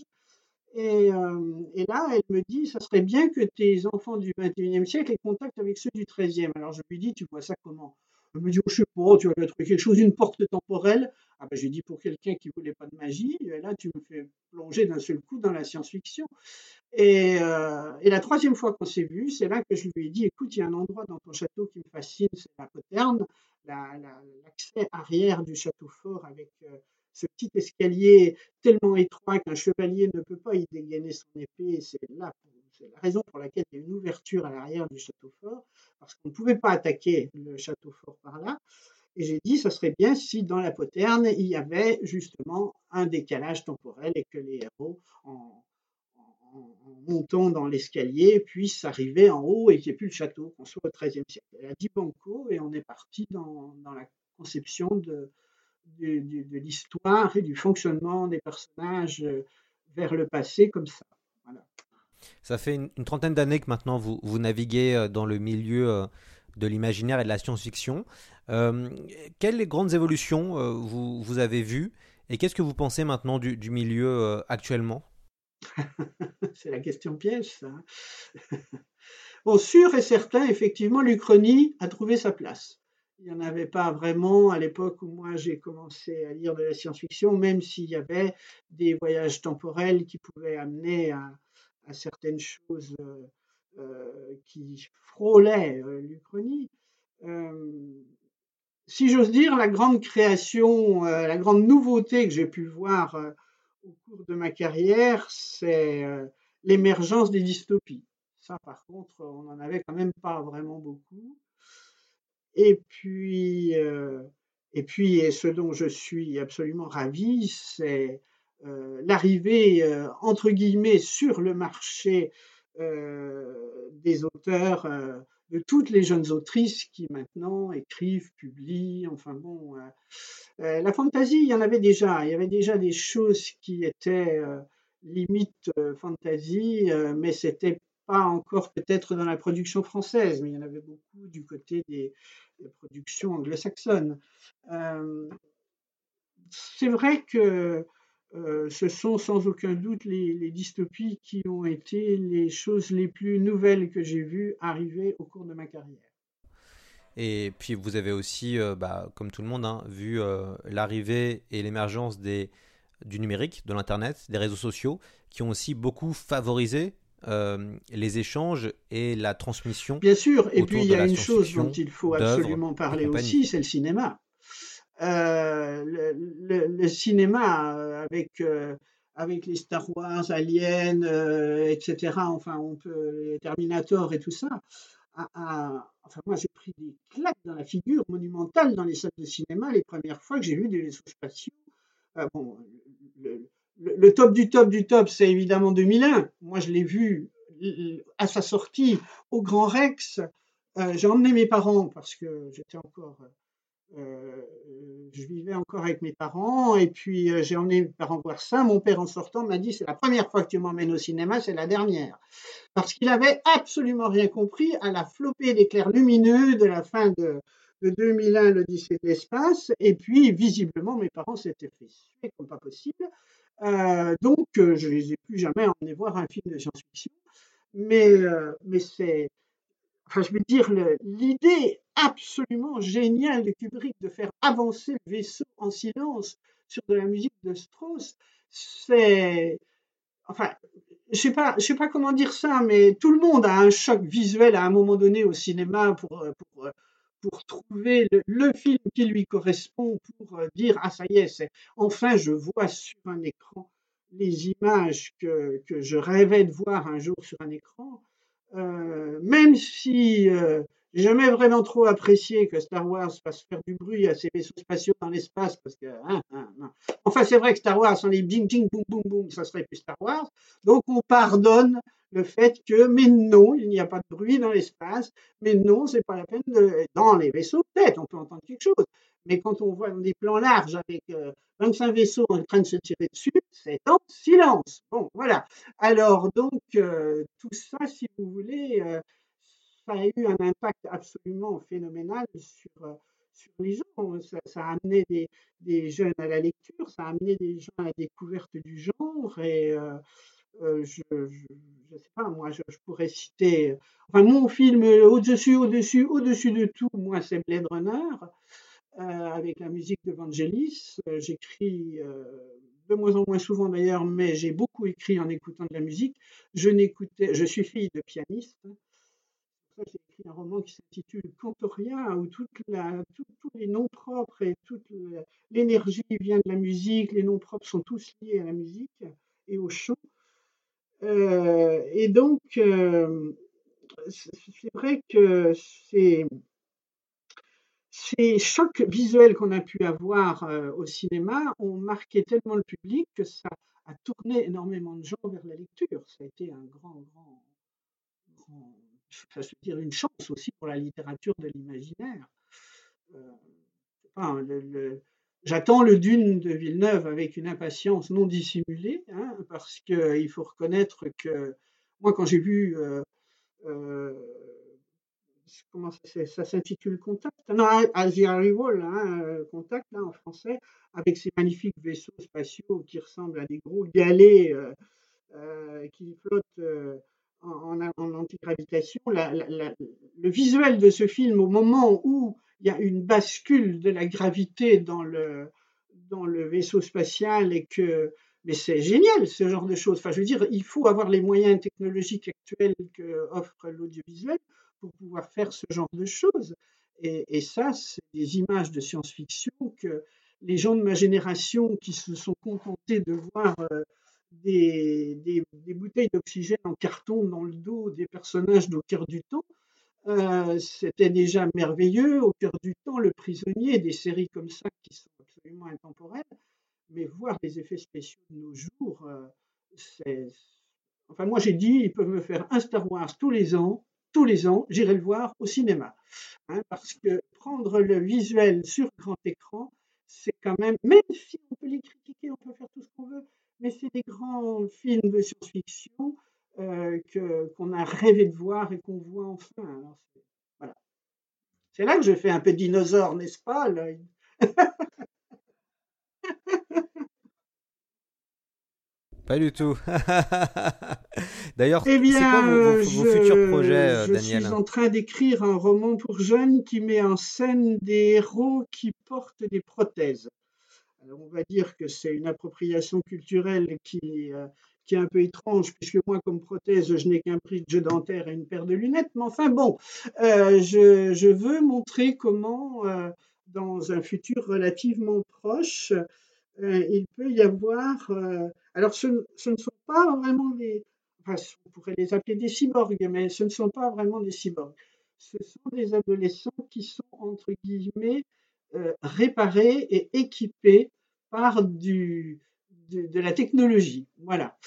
Speaker 9: Et, euh, là, elle me dit, ça serait bien que tes enfants du 21e siècle aient contact avec ceux du 13e. Alors, je lui dis, tu vois ça comment? Elle me dit, oh, je sais pas, tu vas trouver quelque chose, une porte temporelle. Ah ben, j'ai dit, pour quelqu'un qui voulait pas de magie, là, tu me fais plonger d'un seul coup dans la science-fiction. Et, euh, et, la troisième fois qu'on s'est vu, c'est là que je lui ai dit, écoute, il y a un endroit dans ton château qui me fascine, c'est la poterne, l'accès la, arrière du château fort avec euh, ce petit escalier tellement étroit qu'un chevalier ne peut pas y dégainer son épée. C'est là, c'est la raison pour laquelle il y a une ouverture à l'arrière du château fort, parce qu'on ne pouvait pas attaquer le château fort par là. Et j'ai dit, ce serait bien si dans la poterne, il y avait justement un décalage temporel et que les héros, en, montant dans l'escalier, puissent arriver en haut et qu'il n'y ait plus le château, qu'on soit au XIIIe siècle. Elle a dit banco et on est parti dans, la conception de, l'histoire et du fonctionnement des personnages vers le passé comme ça.
Speaker 8: Ça fait une, trentaine d'années que maintenant vous, vous, naviguez dans le milieu de l'imaginaire et de la science-fiction. Euh, quelles grandes évolutions euh, vous, vous, avez vues et qu'est-ce que vous pensez maintenant du, milieu euh, actuellement?
Speaker 9: C'est la question piège, ça. bon, sûr et certain, effectivement, l'Uchronie a trouvé sa place. Il n'y en avait pas vraiment à l'époque où moi j'ai commencé à lire de la science-fiction, même s'il y avait des voyages temporels qui pouvaient amener à, certaines choses qui frôlaient euh, l'Uchronie. Euh, si j'ose dire, la grande création, la grande nouveauté que j'ai pu voir au cours de ma carrière, c'est l'émergence des dystopies. Ça, par contre, on n'en avait quand même pas vraiment beaucoup. Et puis, euh, et puis, ce dont je suis absolument ravi, c'est euh, l'arrivée, euh, entre guillemets, sur le marché des auteurs, de toutes les jeunes autrices qui maintenant écrivent, publient, enfin bon. la fantaisie, il y en avait déjà. Il y avait déjà des choses qui étaient limite fantasy, mais c'était pas encore peut-être dans la production française, mais il y en avait beaucoup du côté des, productions anglo-saxonnes. Euh, c'est vrai que euh, ce sont sans aucun doute les, les, dystopies qui ont été les choses les plus nouvelles que j'ai vues arriver au cours de ma carrière.
Speaker 8: Et puis vous avez aussi, euh, bah, comme tout le monde, hein, vu euh, l'arrivée et l'émergence du numérique, de l'Internet, des réseaux sociaux, qui ont aussi beaucoup favorisé les échanges et la transmission.
Speaker 9: Bien sûr, et puis il y a une chose dont il faut absolument parler aussi, c'est le cinéma. Euh, le, cinéma euh, avec, euh, avec les Star Wars, Alien, etc. Enfin, on peut, les Terminator et tout ça. enfin, moi, j'ai pris des claques dans la figure monumentale dans les salles de cinéma les premières fois que j'ai vu des vaisseaux spatiaux. Bon, le, top du top du top, c'est évidemment 2001. Moi, je l'ai vu à sa sortie au Grand Rex. J'ai emmené mes parents parce que j'étais encore, euh, je vivais encore avec mes parents et puis euh, j'ai emmené mes parents voir ça. Mon père en sortant m'a dit c'est la première fois que tu m'emmènes au cinéma, c'est la dernière, parce qu'il avait absolument rien compris à la flopée d'éclairs lumineux de la fin de, de 2001, l'Odyssée de l'espace. Et puis visiblement mes parents s'étaient fait suer comme pas possible. Euh, donc je les ai plus jamais emmenés voir un film de science-fiction. Mais, mais c'est enfin, je veux dire, l'idée absolument géniale de Kubrick de faire avancer le vaisseau en silence sur de la musique de Strauss, c'est, enfin, je sais pas, sais pas comment dire ça, mais tout le monde a un choc visuel à un moment donné au cinéma pour, euh, euh, pour trouver le, film qui lui correspond, pour euh, dire, ah ça y est, c'est, enfin je vois sur un écran les images que, que je rêvais de voir un jour sur un écran. Même si j'ai jamais vraiment trop apprécié que Star Wars fasse faire du bruit à ses vaisseaux spatiaux dans l'espace, parce que, hein, hein, hein. enfin, c'est vrai que Star Wars, sans les bing, bing, boum, boum, boum, ça serait plus Star Wars. Donc, on pardonne le fait que, mais non, il n'y a pas de bruit dans l'espace, mais non, c'est pas la peine de, dans les vaisseaux, peut-être, on peut entendre quelque chose. Mais quand on voit des plans larges avec euh, 25 vaisseaux en train de se tirer dessus, c'est en silence. Bon, voilà. Alors, donc, euh, tout ça, si vous voulez, euh, ça a eu un impact absolument phénoménal sur, euh, sur les gens. Ça, a amené des, des jeunes à la lecture, ça a amené des gens à la découverte du genre. Et euh, euh, je ne sais pas, moi, je, pourrais citer. Enfin, mon film euh, au-dessus, au-dessus, au-dessus de tout, moi, c'est Blade Runner. avec la musique de Vangelis. J'écris de moins en moins souvent d'ailleurs, mais j'ai beaucoup écrit en écoutant de la musique. Je je suis fille de pianiste. J'ai écrit un roman qui s'intitule Cantoria, où toute tous les noms propres et toute l'énergie vient de la musique. Les noms propres sont tous liés à la musique et au chant. Euh, et donc, euh, c'est vrai que ces chocs visuels qu'on a pu avoir euh, au cinéma ont marqué tellement le public que ça a tourné énormément de gens vers la lecture. Ça a été un grand, grand, grand je veux dire une chance aussi pour la littérature de l'imaginaire. Euh, enfin, le- J'attends le Dune de Villeneuve avec une impatience non dissimulée, hein, parce qu'il faut reconnaître que moi, quand j'ai vu euh, euh, comment ça, s'intitule Contact Non, Asia Rival, hein, euh, Contact là, en français, avec ces magnifiques vaisseaux spatiaux qui ressemblent à des gros galets euh, euh, qui flottent euh, en, en- antigravitation. Le visuel de ce film, au moment où il y a une bascule de la gravité dans le, vaisseau spatial et que mais c'est génial ce genre de choses. Enfin, je veux dire, il faut avoir les moyens technologiques actuels que offre l'audiovisuel pour pouvoir faire ce genre de choses. Et, et ça, c'est des images de science-fiction que les gens de ma génération qui se sont contentés de voir euh, des, bouteilles d'oxygène en carton dans le dos des personnages d'au cœur du temps, euh, c'était déjà merveilleux. Au cœur du temps, Le Prisonnier, des séries comme ça qui sont absolument intemporelles. Mais voir les effets spéciaux de nos jours, euh, c'est. Enfin, moi j'ai dit, ils peuvent me faire un Star Wars tous les ans, tous les ans, j'irai le voir au cinéma. Hein, parce que prendre le visuel sur grand écran, c'est quand même, même si on peut les critiquer, on peut faire tout ce qu'on veut, mais c'est des grands films de science-fiction euh, qu'on a rêvé de voir et qu'on voit enfin. Alors, voilà. C'est là que je fais un peu dinosaure, n'est-ce pas l'œil
Speaker 8: Pas du tout. D'ailleurs,
Speaker 9: Eh
Speaker 8: c'est quoi vos,
Speaker 9: je,
Speaker 8: futurs projets, euh,
Speaker 9: je
Speaker 8: Daniel?
Speaker 9: suis en train d'écrire un roman pour jeunes qui met en scène des héros qui portent des prothèses. On va dire que c'est une appropriation culturelle qui, euh, qui est un peu étrange, puisque moi, comme prothèse, je n'ai qu'un bridge dentaire et une paire de lunettes. Mais enfin bon, euh, je, veux montrer comment, euh, dans un futur relativement proche, il peut y avoir. alors, ce, ne sont pas vraiment des. Enfin, on pourrait les appeler des cyborgs, mais ce ne sont pas vraiment des cyborgs. Ce sont des adolescents qui sont, entre guillemets, réparés et équipés par de, la technologie. Voilà.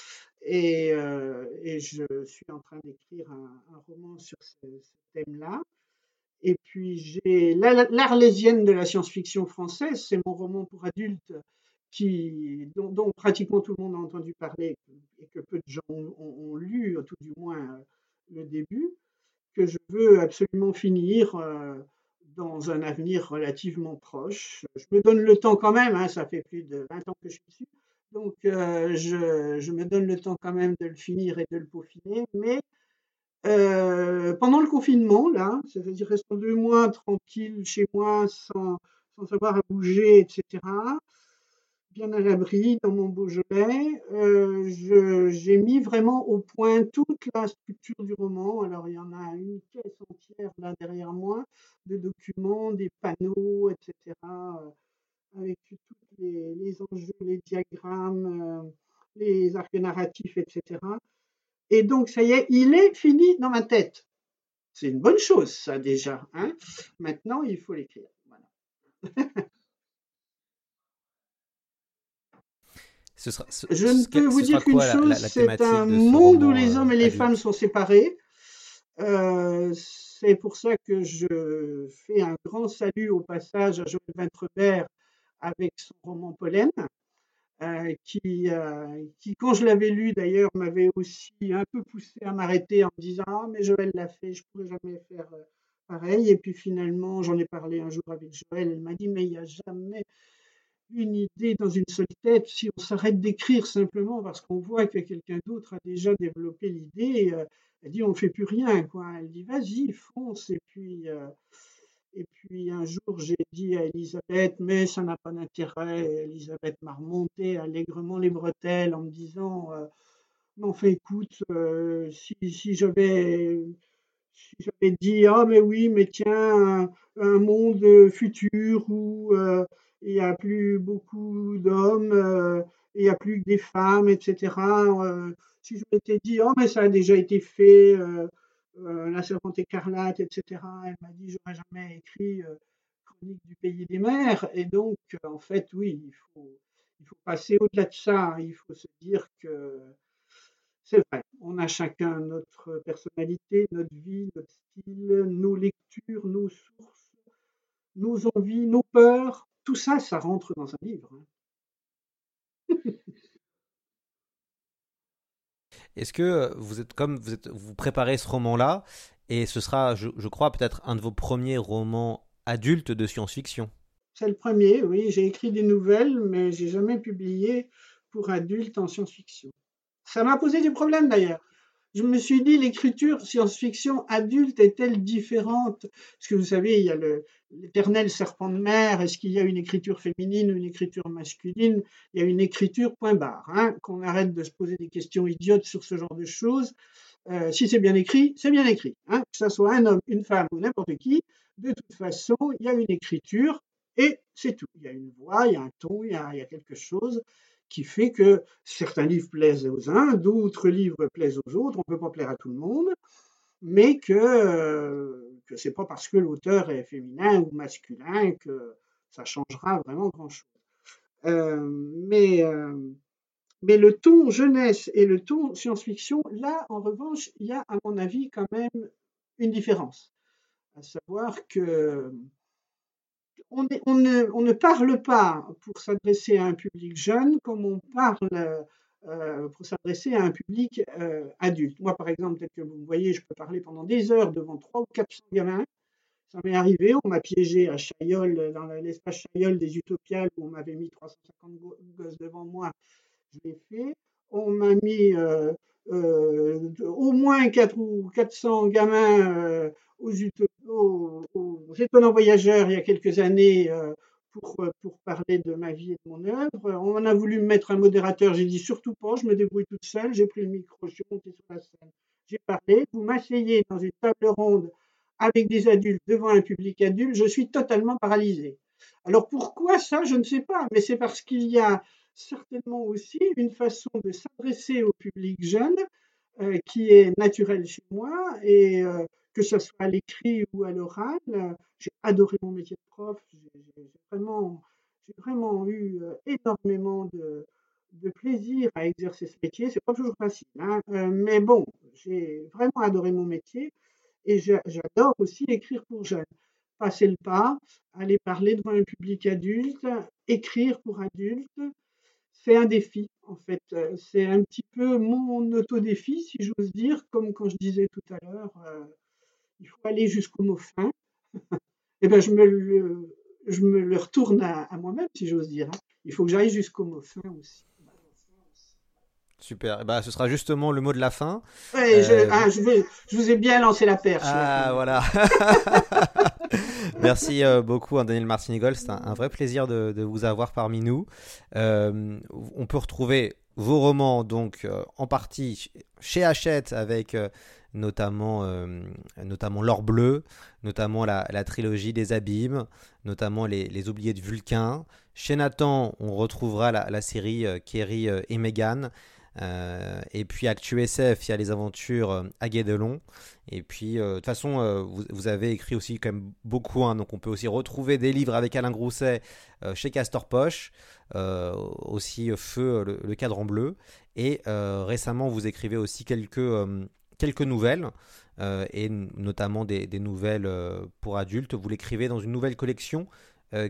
Speaker 9: Et, euh, et je suis en train d'écrire un, roman sur ce, thème-là. Et puis j'ai La- l'Arlésienne de la science-fiction française, c'est mon roman pour adultes qui, dont, pratiquement tout le monde a entendu parler et que peu de gens ont lu, tout du moins euh, le début, que je veux absolument finir euh, dans un avenir relativement proche. Je me donne le temps quand même, hein, ça fait plus de 20 ans que je suis dessus, donc euh, je, me donne le temps quand même de le finir et de le peaufiner, mais euh, pendant le confinement, là, c'est-à-dire restant deux mois tranquille chez moi sans, sans à bouger, etc., bien à l'abri dans mon Beaujolais, euh, j'ai mis vraiment au point toute la structure du roman. Alors, il y en a une caisse entière là derrière moi de documents, des panneaux, etc., euh, avec tous les, enjeux, les diagrammes, euh, les arcs narratifs, etc. Et donc, ça y est, il est fini dans ma tête. C'est une bonne chose, ça, déjà. Hein Maintenant, il faut l'écrire.
Speaker 8: Ce sera, ce-
Speaker 9: Je ne peux vous dire qu'une chose, c'est un monde où les
Speaker 8: euh,
Speaker 9: hommes et les
Speaker 8: adulte?
Speaker 9: femmes sont séparés. Euh, c'est pour ça que je fais un grand salut au passage à Joël Ventrebert avec son roman Pollen, euh, qui, euh, qui, quand je l'avais lu d'ailleurs, m'avait aussi un peu poussé à m'arrêter en me disant Ah, mais Joël l'a fait, je ne pourrais jamais faire euh, pareil. Et puis finalement, j'en ai parlé un jour avec Joël, elle m'a dit Mais il n'y a jamais une idée dans une seule tête, si on s'arrête d'écrire simplement parce qu'on voit que quelqu'un d'autre a déjà développé l'idée, euh, elle dit on ne fait plus rien. Quoi. Elle dit vas-y, fonce. Et puis, euh, et puis un jour, j'ai dit à Elisabeth, mais ça n'a pas d'intérêt. Elisabeth m'a remonté allègrement les bretelles en me disant, euh, mais enfin écoute, euh, si, si j'avais dit ah mais oui mais tiens un, monde futur où il n'y a plus beaucoup d'hommes euh, il n'y a plus que des femmes etc euh, si je m'étais dit oh mais ça a déjà été fait euh, la servante écarlate etc elle m'a dit j'aurais jamais écrit chronique du pays des mers. Et donc en fait oui il faut il faut passer au-delà de ça il faut se dire que c'est vrai, on a chacun notre personnalité, notre vie, notre style, nos lectures, nos sources, nos envies, nos peurs. Tout ça, ça rentre dans un livre. hein.
Speaker 8: Est-ce que euh, vous êtes comme vous êtes vous préparez ce roman-là et ce sera, je, je crois, peut-être un de vos premiers romans adultes de science-fiction?
Speaker 9: C'est le premier, oui. J'ai écrit des nouvelles, mais j'ai jamais publié pour adultes en science-fiction. Ça m'a posé des problèmes d'ailleurs. Je me suis dit, l'écriture science-fiction adulte est-elle différente? Parce que vous savez, il y a l'éternel serpent de mer. Est-ce qu'il y a une écriture féminine ou une écriture masculine? Il y a une écriture point barre. hein. Qu'on arrête de se poser des questions idiotes sur ce genre de choses. Euh, si c'est bien écrit, c'est bien écrit. hein. Que ce soit un homme, une femme ou n'importe qui, de toute façon, il y a une écriture et c'est tout. Il y a une voix, il y a un ton, il y a quelque chose qui fait que certains livres plaisent aux uns, d'autres livres plaisent aux autres. On ne peut pas plaire à tout le monde, mais que, euh, ce n'est pas parce que l'auteur est féminin ou masculin que ça changera vraiment grand-chose. Euh, mais, euh, mais le ton jeunesse et le ton science-fiction, là, en revanche, il y a, à mon avis, quand même une différence. À savoir que on, ne, parle pas pour s'adresser à un public jeune comme on parle euh, pour s'adresser à un public euh, adulte. Moi, par exemple, peut-être que vous me voyez, je peux parler pendant des heures devant 300 ou 400 gamins. Ça m'est arrivé, on m'a piégé à Chaillol, dans l'espace Chaillol des Utopiales, où on m'avait mis 350 go- gosses devant moi. Je l'ai fait. On m'a mis euh, au moins 4 ou 400 gamins aux- aux étonnants voyageurs il y a quelques années euh, pour, euh, pour parler de ma vie et de mon œuvre. On a voulu me mettre un modérateur, j'ai dit surtout pas, je me débrouille toute seule, j'ai pris le micro, je suis monté sur la scène, j'ai parlé. Vous m'asseyez dans une table ronde avec des adultes devant un public adulte, je suis totalement paralysé. Alors pourquoi ça, je ne sais pas, mais c'est parce qu'il y a certainement aussi une façon de s'adresser au public jeune euh, qui est naturelle chez moi et que ce soit à l'écrit ou à l'oral. J'ai adoré mon métier de prof, j'ai vraiment, eu euh, énormément de, plaisir à exercer ce métier. C'est pas toujours facile, hein, mais bon, j'ai vraiment adoré mon métier et j'adore aussi écrire pour jeunes passer le pas, aller parler devant un public adulte, écrire pour adultes, c'est un défi en fait. C'est un petit peu mon autodéfi, si j'ose dire, comme quand je disais tout à l'heure, euh, il faut aller jusqu'au mot fin. Eh ben je me le, je me le retourne à, moi-même, si j'ose dire. Hein. Il faut que j'aille jusqu'au mot fin aussi.
Speaker 8: Super. bah, ce sera justement le mot de la fin.
Speaker 9: Ouais, je, euh, ah, je, je, vous ai bien lancé la perche.
Speaker 8: Ah, voilà. Merci euh, beaucoup, hein, Daniel Martinigol. C'est un, vrai plaisir de, vous avoir parmi nous. Euh, on peut retrouver vos romans donc en partie chez Hachette avec notamment, notamment L'Or Bleu, notamment la, trilogie des Abîmes, notamment Les, Oubliés de Vulcain. Chez Nathan, on retrouvera la, la série Kerry et Meghan. Euh, et puis Actu SF, il y a les aventures euh, à Guédelon. Et puis, euh, de toute façon, vous, avez écrit aussi quand même beaucoup, hein, donc on peut aussi retrouver des livres avec Alain Grousset chez Castor Poche, aussi Feu, le, cadran bleu. Et récemment, vous écrivez aussi quelques, quelques nouvelles, et notamment des, des nouvelles pour adultes. Vous l'écrivez dans une nouvelle collection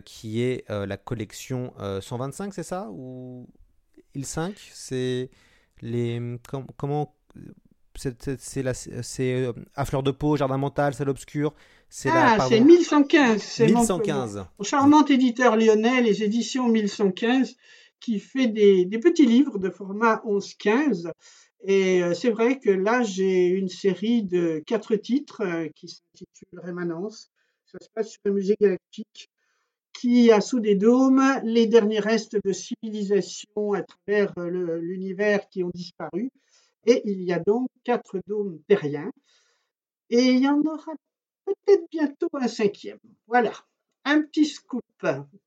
Speaker 8: qui est la collection 125, c'est ça? Ou il 5 C'est les comment c'est euh, à fleur de peau, jardin mental, salle obscure.
Speaker 9: C'est ah, c'est 1115.
Speaker 8: C'est 1115.
Speaker 9: Mon, charmant éditeur lyonnais, les éditions 1115, qui fait des, des petits livres de format 11-15. Et euh, c'est vrai que là, j'ai une série de quatre titres euh, qui s'intitule Rémanence. Ça se passe sur le musée galactique qui a sous des dômes les derniers restes de civilisation à travers euh, l'univers qui ont disparu. Et il y a donc quatre dômes terriens. Et il y en aura peut-être bientôt un cinquième. Voilà, un petit scoop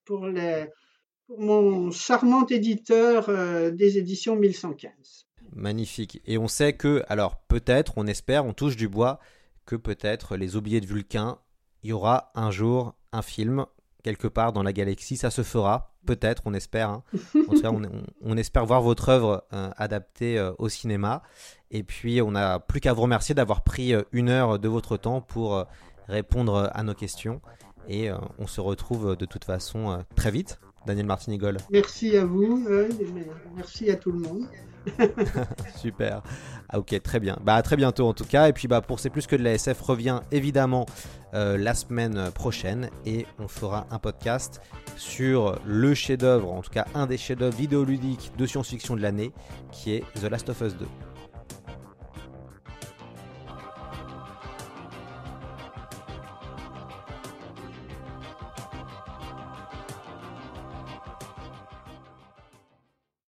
Speaker 9: pour, pour mon charmant éditeur des éditions 1115.
Speaker 8: Magnifique. Et on sait que, alors peut-être, on espère, on touche du bois, que peut-être les oubliés de Vulcain, il y aura un jour un film quelque part dans la galaxie. Ça se fera, peut-être, on espère. Hein. En tout cas, on, espère voir votre œuvre euh, adaptée euh, au cinéma. Et puis, on n'a plus qu'à vous remercier d'avoir pris euh, une heure de votre temps pour répondre à nos questions. Et on se retrouve de toute façon très vite. Daniel Martinigol.
Speaker 9: Merci à vous, merci à tout le monde.
Speaker 8: Super. Ah, ok, très bien. Bah, à très bientôt en tout cas. Et puis, bah, pour C'est plus que de la SF, revient évidemment euh, la semaine prochaine et on fera un podcast sur le chef-d'œuvre, en tout cas un des chefs-d'œuvre vidéoludiques de science-fiction de l'année, qui est The Last of Us 2.